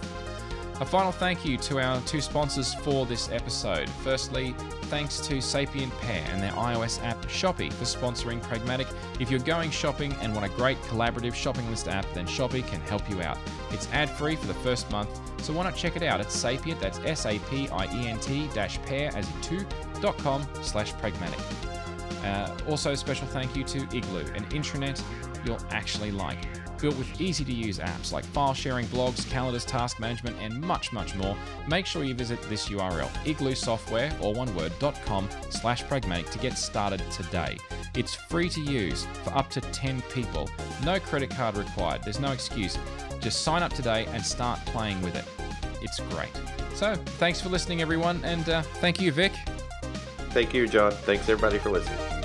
[SPEAKER 1] A final thank you to our two sponsors for this episode. Firstly, thanks to Sapient Pair and their iOS app Shopi for sponsoring Pragmatic. If you're going shopping and want a great collaborative shopping list app, then Shopi can help you out. It's ad free for the first month, so why not check it out? at Sapient, that's S A P I E N T dash pair as in two, dot com slash pragmatic. Uh, also, special thank you to Igloo, an intranet you'll actually like built with easy to use apps like file sharing, blogs, calendars, task management, and much, much more, make sure you visit this URL, igloosoftware, or one word, .com slash pragmatic to get started today. It's free to use for up to 10 people. No credit card required. There's no excuse. Just sign up today and start playing with it. It's great. So, thanks for listening, everyone, and uh, thank you, Vic.
[SPEAKER 2] Thank you, John. Thanks, everybody, for listening.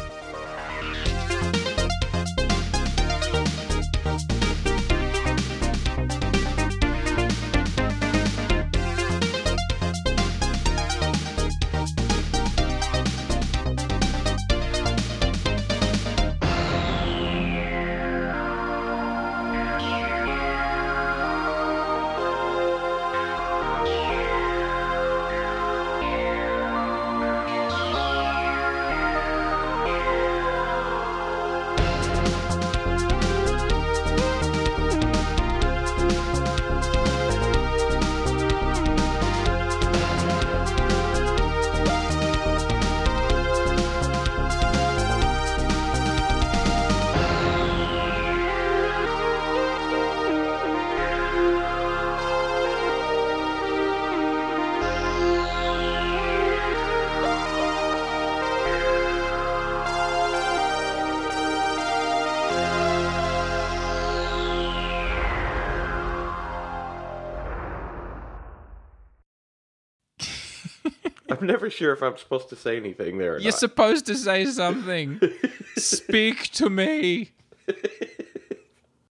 [SPEAKER 2] Sure if I'm supposed to say anything there. Or
[SPEAKER 1] You're
[SPEAKER 2] not.
[SPEAKER 1] supposed to say something. Speak to me.